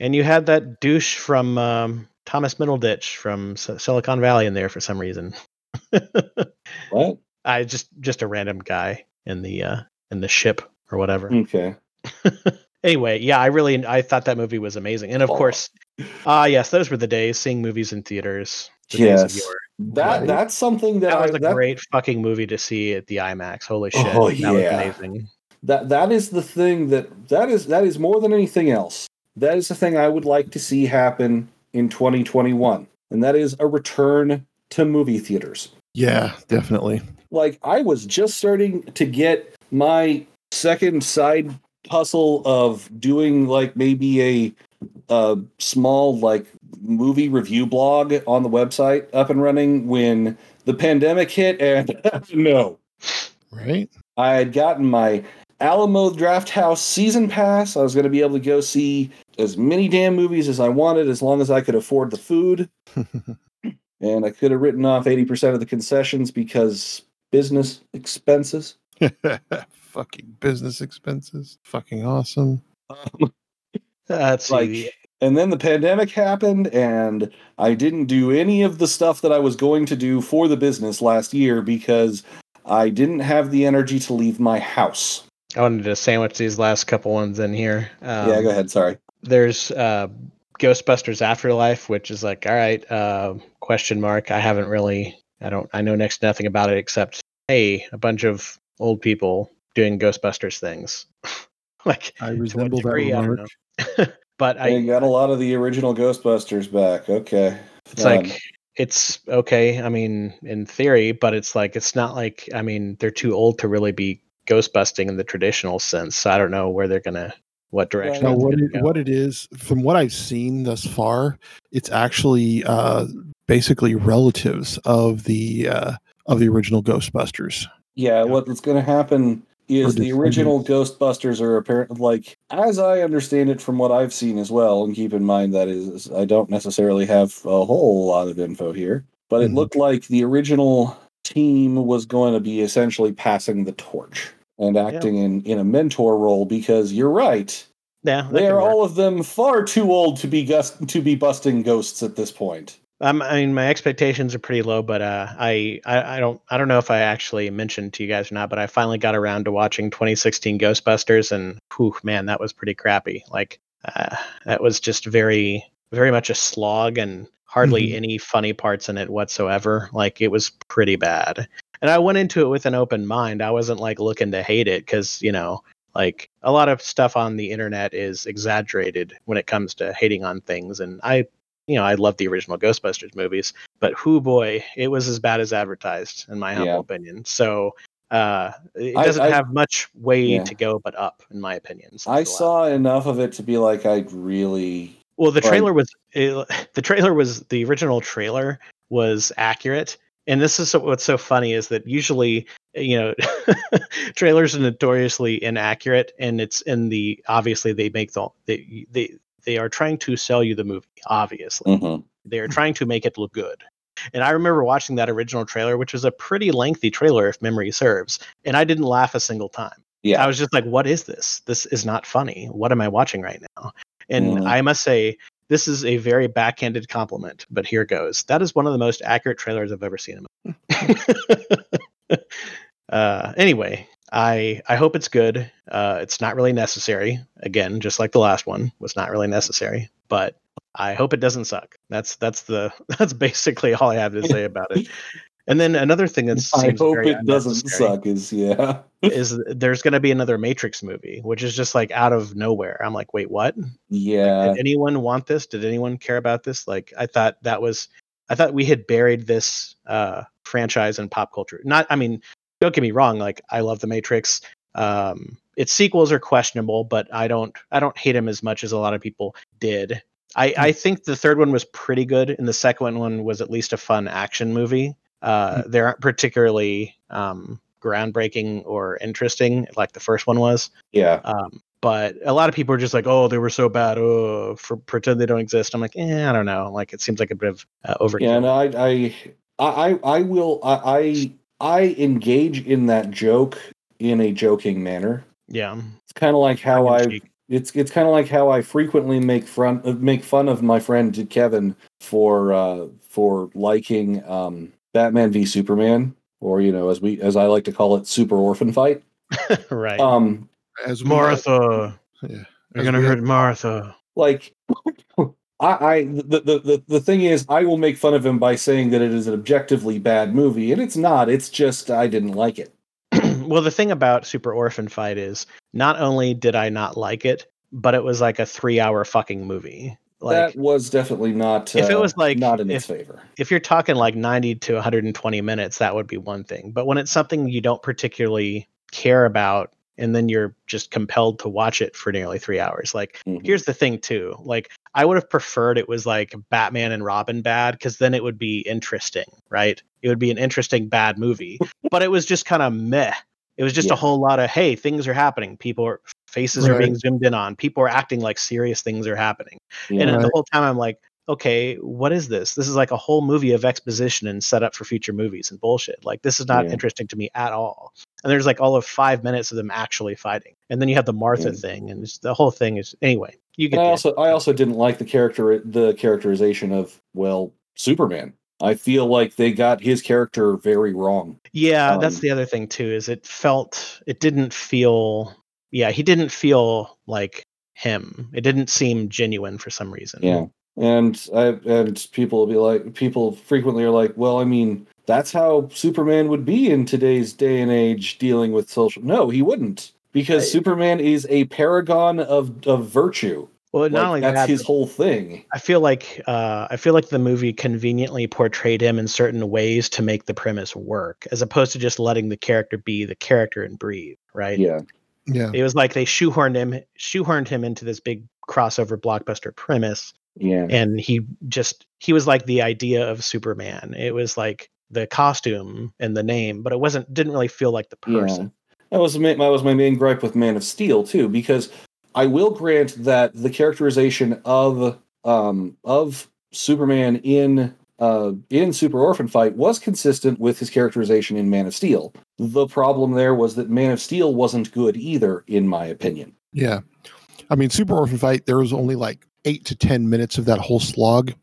And you had that douche from um, Thomas Middleditch from S- Silicon Valley in there for some reason. What? I just just a random guy in the uh, in the ship or whatever. Okay. Anyway, yeah, I really I thought that movie was amazing, and of Oh. course, ah, yes, those were the days seeing movies in theaters. the days of Yes. yore. That Right. that's something that, That was I, a that, great fucking movie to see at the IMAX. Holy shit, Oh, that yeah. was amazing. that that is the thing that that is that is more than anything else. That is the thing I would like to see happen in 2021, and that is a return to movie theaters. Yeah, definitely. like I was just starting to get my second side hustle of doing like maybe a a small like movie review blog on the website up and running when the pandemic hit and no Right? I had gotten my Alamo Drafthouse season pass. I was going to be able to go see as many damn movies as I wanted as long as I could afford the food. and I could have written off 80% of the concessions because business expenses. Fucking business expenses. Fucking awesome. Um, Let's see. like, and then the pandemic happened, and I didn't do any of the stuff that I was going to do for the business last year because I didn't have the energy to leave my house. I wanted to sandwich these last couple ones in here. Um, yeah, go ahead. Sorry. there's uh ghostbusters afterlife which is like all right uh question mark i haven't really i don't i know next to nothing about it except hey a bunch of old people doing ghostbusters things like I to what resemble that degree, I don't remark. know. but I i got a lot of the original Ghostbusters back. Okay. it's Um, like it's okay i mean in theory but it's like it's not like i mean they're too old to really be ghostbusting in the traditional sense so i don't know where they're gonna what direction No, what it, go. what it is, from what I've seen thus far, it's actually uh, basically relatives of the uh, of the original Ghostbusters. Yeah, what's going to happen is the original. Ghostbusters are apparently like, as I understand it from what I've seen as well. And keep in mind that is, I don't necessarily have a whole lot of info here, but it Mhm. looked like the original team was going to be essentially passing the torch and acting in in a mentor role because you're right, yeah they are all of them far too old to be gust- to be busting ghosts at this point. Um, I mean, my expectations are pretty low, but uh, I, I, I don't, I don't know if I actually mentioned to you guys or not, but I finally got around to watching 2016 Ghostbusters, and whew, man, that was pretty crappy. Like, uh, that was just very, very much a slog, and hardly Mhm. any funny parts in it whatsoever. Like, it was pretty bad. And I went into it with an open mind. I wasn't like looking to hate it because you know, like a lot of stuff on the internet is exaggerated when it comes to hating on things, and I you know, I love the original Ghostbusters movies, but who boy, it was as bad as advertised, in my humble Yeah. opinion. So uh, it doesn't I- have much way Yeah. to go but up, in my opinion. I saw enough of it to be like, I really. Well, the trailer was it, the trailer was the original trailer was accurate, and this is what's so funny is that usually you know trailers are notoriously inaccurate, and it's in the obviously they make the they they they are trying to sell you the movie. Obviously, Mhm. they are trying to make it look good. And I remember watching that original trailer, which was a pretty lengthy trailer, if memory serves, and I didn't laugh a single time. Yeah. I was just like, what is this? This is not funny. What am I watching right now? And Mhm. I must say, this is a very backhanded compliment, but here goes. That is one of the most accurate trailers I've ever seen. In my uh, anyway, I I hope it's good. Uh, it's not really necessary. Again, just like the last one was not really necessary, but I hope it doesn't suck. That's that's the that's basically all I have to say about it. And then another thing that's I hope it doesn't suck. Is yeah. is there's going to be another Matrix movie, which is just like out of nowhere. I'm like, wait, what? Yeah. Did anyone want this? Did anyone care about this? Like, I thought that was, I thought we had buried this uh, franchise in pop culture. Not, I mean, don't get me wrong. Like, I love the Matrix. Um, its sequels are questionable, but I don't, I don't hate them as much as a lot of people did. I, I think the third one was pretty good, and the second one was at least a fun action movie. Uh, they aren't particularly um, groundbreaking or interesting like the first one was. Yeah. Um, but a lot of people are just like, "Oh, they were so bad. Oh, for pretend they don't exist." I'm like, eh, I don't know. Like, it seems like a bit of uh, overkill. Yeah. No, I, I, I, I will. I, I, I engage in that joke in a joking manner. yeah. It's kind of like how I. Tongue-in-cheek. It's it's kind of like how I frequently make fun uh, make fun of my friend Kevin for uh, for liking um, Batman v Superman, or you know, as we as I like to call it, Super Orphan Fight. right. Um, As Martha, Yeah. you're As gonna we- hurt Martha. like I, I the, the the the thing is I will make fun of him by saying that it is an objectively bad movie, and it's not. It's just I didn't like it. well, the thing about Super Orphan Fight is not only did I not like it, but it was like a three-hour fucking movie. Like, that was definitely not. If it uh, was like- not in its favor. if you're talking like 90 to 120 minutes, that would be one thing. But when it's something you don't particularly care about, and then you're just compelled to watch it for nearly three hours, like Mhm. here's the thing too like i would have preferred it was like batman and robin bad because then it would be interesting right? It would be an interesting bad movie but it was just kind of meh. It was just Yeah. a whole lot of hey things are happening. People are faces are being zoomed in on. People are acting like serious things are happening. Yeah. and then the whole time i'm like okay what is this this is like a whole movie of exposition and set up for future movies and bullshit like this is not Yeah. interesting to me at all and there's like all of five minutes of them actually fighting and then you have the martha Yeah. thing and the whole thing is anyway you get I also I also didn't like the character the characterization of well Superman. I feel like they got his character very wrong. Yeah, that's Um, the other thing too. Is it felt it didn't feel yeah he didn't feel like him. It didn't seem genuine for some reason. Yeah. And I and people will be like people frequently are like, well, I mean, that's how Superman would be in today's day and age dealing with social No, he wouldn't. Because Right. Superman is a paragon of of virtue. Well, not Like, only that's that, his whole thing. I feel like uh, I feel like the movie conveniently portrayed him in certain ways to make the premise work, as opposed to just letting the character be the character and breathe. Right. Yeah. Yeah. It was like they shoehorned him shoehorned him into this big crossover blockbuster premise Yeah. and he just he was like the idea of superman it was like the costume and the name but it wasn't didn't really feel like the person That was ma- that was my main gripe with Man of Steel too, because I will grant that the characterization of um of Superman in uh in Super Orphan Fight was consistent with his characterization in Man of Steel. The problem there was that Man of Steel wasn't good either, in my opinion. Yeah. I mean, Super Orphan Fight, there was only like eight to 10 minutes of that whole slog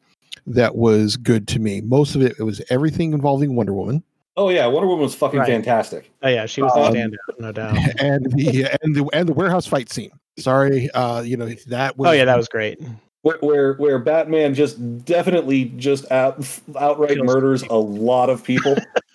that was good to me. Most of it, it was everything involving Wonder Woman Oh yeah, Wonder Woman was fucking Right. fantastic. oh yeah she was Um, the standout no doubt and the, and the, and the warehouse fight scene. Sorry. Uh, you know, that was, oh yeah that was great Where where, where Batman just definitely just out, outright Kills murders a lot of people.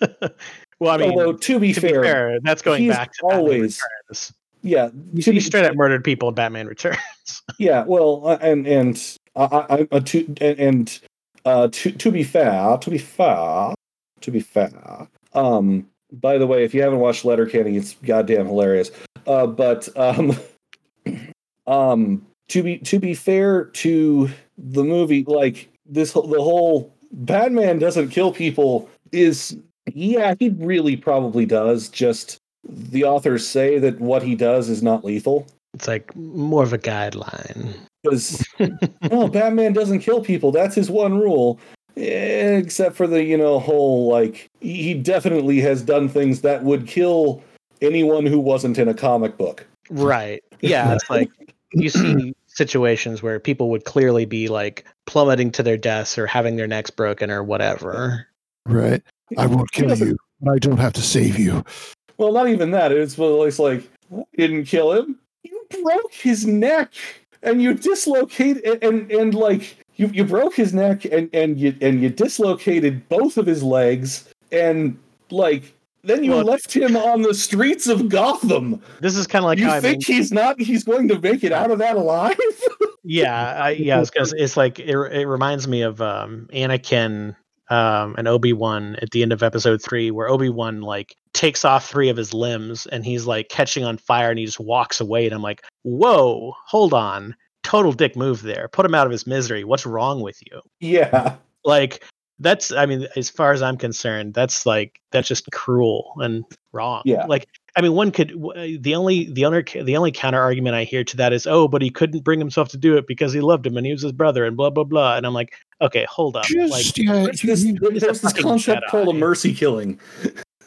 well i mean Although to be to fair, be fair that's going he's back to always- Returns. Yeah, to he be- straight up murdered people in batman returns Yeah, well, uh, and and I, I, I to and, uh, to to be fair, to be fair, to be fair. Um, by the way, if you haven't watched Letterkenny, it's goddamn hilarious. Uh, but um, um, to be to be fair to the movie, like this, whole- the whole Batman doesn't kill people is yeah, he really probably does. Just the authors say that what he does is not lethal It's like more of a guideline. because no, Batman doesn't kill people. That's his one rule. Except for the you know whole like he definitely has done things that would kill anyone who wasn't in a comic book. Right. Yeah, it's like you see situations where people would clearly be like plummeting to their deaths or having their necks broken or whatever. Right. I won't kill you, I don't have to save you. Well, not even that. It's well, it's like you didn't kill him. You broke his neck and you dislocate and, and and like you you broke his neck and and you and you dislocated both of his legs and like then you Well- left him on the streets of Gotham. This is kind of like you how I mean, think he's not he's going to make it out of that alive? yeah, I, yeah, it's because it's like it, it reminds me of um, Anakin um, and Obi Wan at the end of Episode Three, where Obi Wan like takes off three of his limbs and he's like catching on fire and he just walks away, and I'm like, whoa, hold on, total dick move there. Put him out of his misery. What's wrong with you? yeah. Like that's, I mean, as far as I'm concerned, that's like that's just cruel and wrong. Yeah. Like I mean, one could uh, the only the only the only counter argument I hear to that is, oh, but he couldn't bring himself to do it because he loved him and he was his brother and blah blah blah. And I'm like, okay, hold up, like Just yeah, There's this, he's there's this fucking concept called a mercy killing.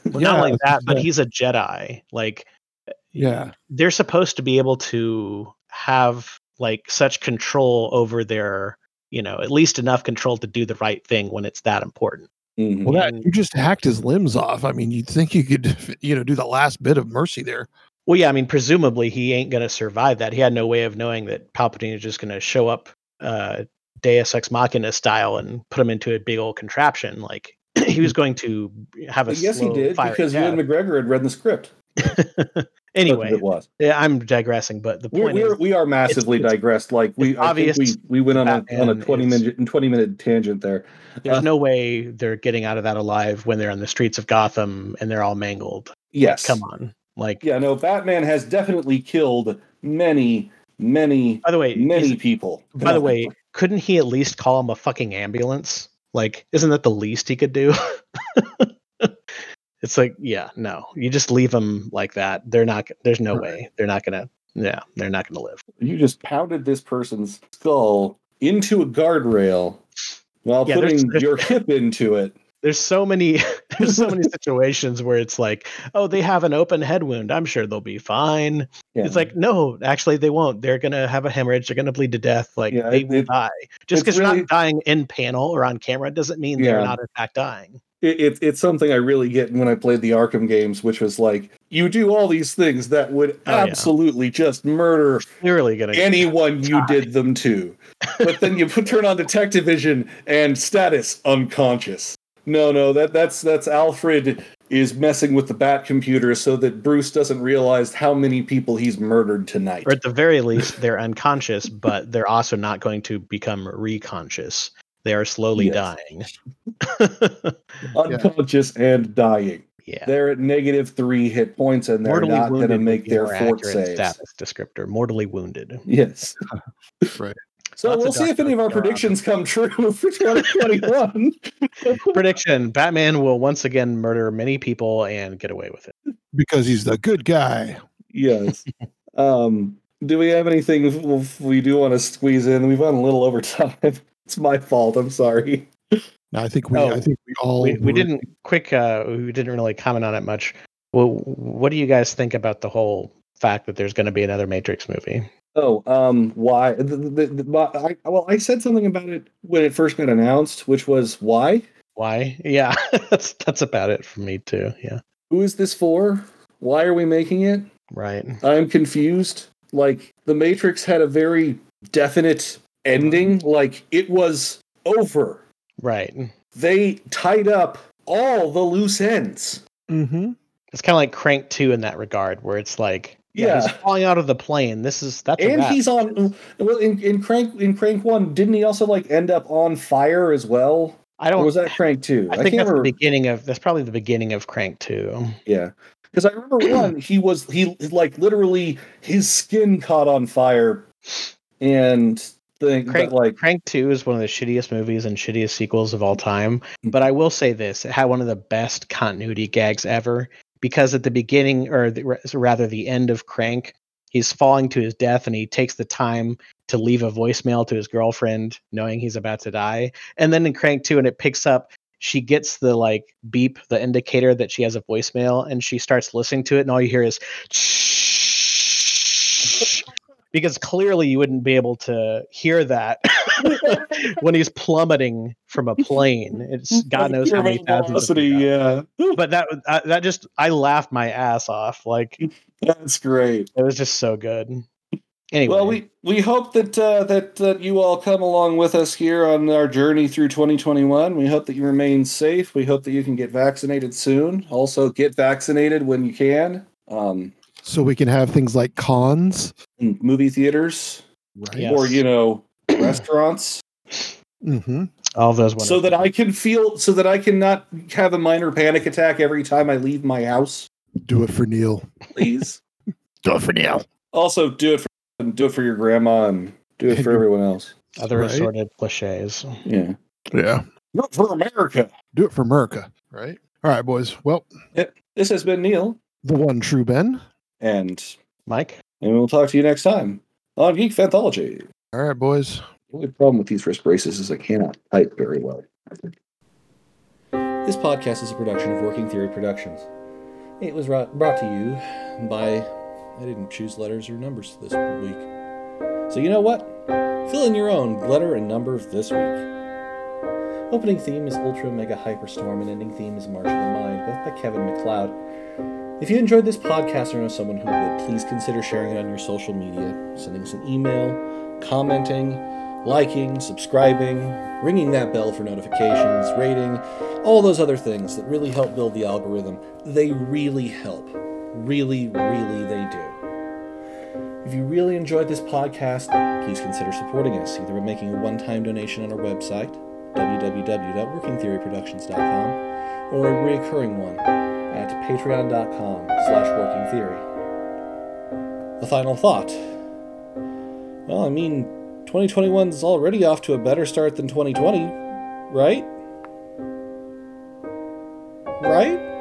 well, not like that, but yeah. he's a Jedi. Like uh, yeah. they're supposed to be able to have like such control over their, you know, at least enough control to do the right thing when it's that important. Mhm. Well, that you just hacked his limbs off. I mean, you'd think you could, you know, do the last bit of mercy there. Well, yeah, I mean, presumably he ain't going to survive that. He had no way of knowing that Palpatine is just going to show up uh, Deus Ex Machina style and put him into a big old contraption. Like he was going to have a But yes, he did because death. Ewan McGregor had read the script. anyway, it was. yeah, I'm digressing, but the point we're, is, we are massively it's- digressed. Like we, it's I think obvious we we went on a on a twenty is- minute twenty minute tangent there. there's uh, no way they're getting out of that alive when they're on the streets of Gotham and they're all mangled. Yes, Come on, like. Yeah, no, Batman has definitely killed many, many, By the way, many people. by the way, couldn't he at least call him a fucking ambulance? Like, isn't that the least he could do? it's like, yeah, no, you just leave them like that. They're not. There's no Right. way they're not gonna. Yeah, they're not gonna live. you just pounded this person's skull into a guardrail while Yeah, putting there's- your hip into it. There's so many. There's so many situations where it's like, oh, they have an open head wound. I'm sure they'll be fine. Yeah. It's like, no, actually, they won't. They're gonna have a hemorrhage. They're gonna bleed to death. Like Yeah, they it- will die. Just because you're not dying in panel or on camera doesn't mean they're not in fact dying. It, it, it's something I really get when I played the Arkham games, which was like you do all these things that would Oh, yeah. absolutely just murder Clearly gonna anyone you die. did them to. But then you put turn on Detective Vision and status unconscious. No, no, that that's that's Alfred is messing with the Bat computer so that Bruce doesn't realize how many people he's murdered tonight. or at the very least they're unconscious but they're also not going to become reconscious they are slowly Yes. dying Unconscious and dying. yeah They're at negative three hit points and they're mortally not going to make their more fort saves. status descriptor mortally wounded Yes. Right. So Lots we'll see if any of our predictions come true for 2021. prediction batman will once again murder many people and get away with it because he's the good guy. yes. Um, do we have anything we do want to squeeze in? We've gone a little over time. It's my fault. I'm sorry. No, I think we, Oh, I think we all. we, we didn't quick uh we didn't really comment on it much well what do you guys think about the whole fact that there's going to be another matrix movie Oh, um, why? The, the, the, my- I, well, I said something about it when it first got announced, which was why? why yeah that's that's about it for me too yeah Who is this for? Why are we making it? right I'm confused. Like the Matrix had a very definite ending. Like it was over. right They tied up all the loose ends. Mhm. It's kind of like Crank 2 in that regard, where it's like Yeah, he's falling out of the plane. This is that's and wrap. he's on well in, in crank in crank one didn't he also like end up on fire as well I don't. was that crank two I think that's remember the beginning of. That's probably the beginning of Crank Two. yeah because i remember one he was he like literally his skin caught on fire and thing Crank, but like Crank Two is one of the shittiest movies and shittiest sequels of all time. But I will say this: it had one of the best continuity gags ever. Because at the beginning, or the, rather the end of Crank, he's falling to his death, and he takes the time to leave a voicemail to his girlfriend, knowing he's about to die. And then in Crank Two, and it picks up. She gets the like beep, the indicator that she has a voicemail, and she starts listening to it, and all you hear is because clearly you wouldn't be able to hear that when he's plummeting from a plane. It's God knows how many thousands. of velocity yeah. But that uh, that just I laughed my ass off. Like that's great it was just so good. Anyway, Well, we we hope that uh, that that you all come along with us here on our journey through 2021. We hope that you remain safe. We hope that you can get vaccinated soon. Also, get vaccinated when you can. Um, So we can have things like cons, in movie theaters right? Yeah. or you know restaurants, hmm all those so that I can feel so that I can not have a minor panic attack every time I leave my house. Do it for Neil. Please. Do it for Neil. also, do it for do it for your grandma and do it for everyone else. other Right. assorted cliches. Yeah. Yeah. Not for America. Do it for America. Right. All right, boys. Well, This has been Neil, the one true Ben. And Mike, and we'll talk to you next time on Geek Fanthology. All right, boys. The only problem with these wrist braces is I cannot type very well. This podcast is a production of Working Theory Productions. It was brought to you by. I didn't choose letters or numbers this week. So you know what? Fill in your own letter and number of this week. Opening theme is Ultra Mega Hyperstorm, and ending theme is March of the Mind, both by Kevin MacLeod. If you enjoyed this podcast or know someone who would, please consider sharing it on your social media, sending us an email, commenting, liking, subscribing, ringing that bell for notifications, rating, all those other things that really help build the algorithm. They really help. Really, really, they do. If you really enjoyed this podcast, please consider supporting us either by making a one time donation on our website, www.workingtheoryproductions.com, or a recurring one at patreon.com slash workingtheory. A final thought. Well, I mean, 2021 is already off to a better start than 2020, right? Right?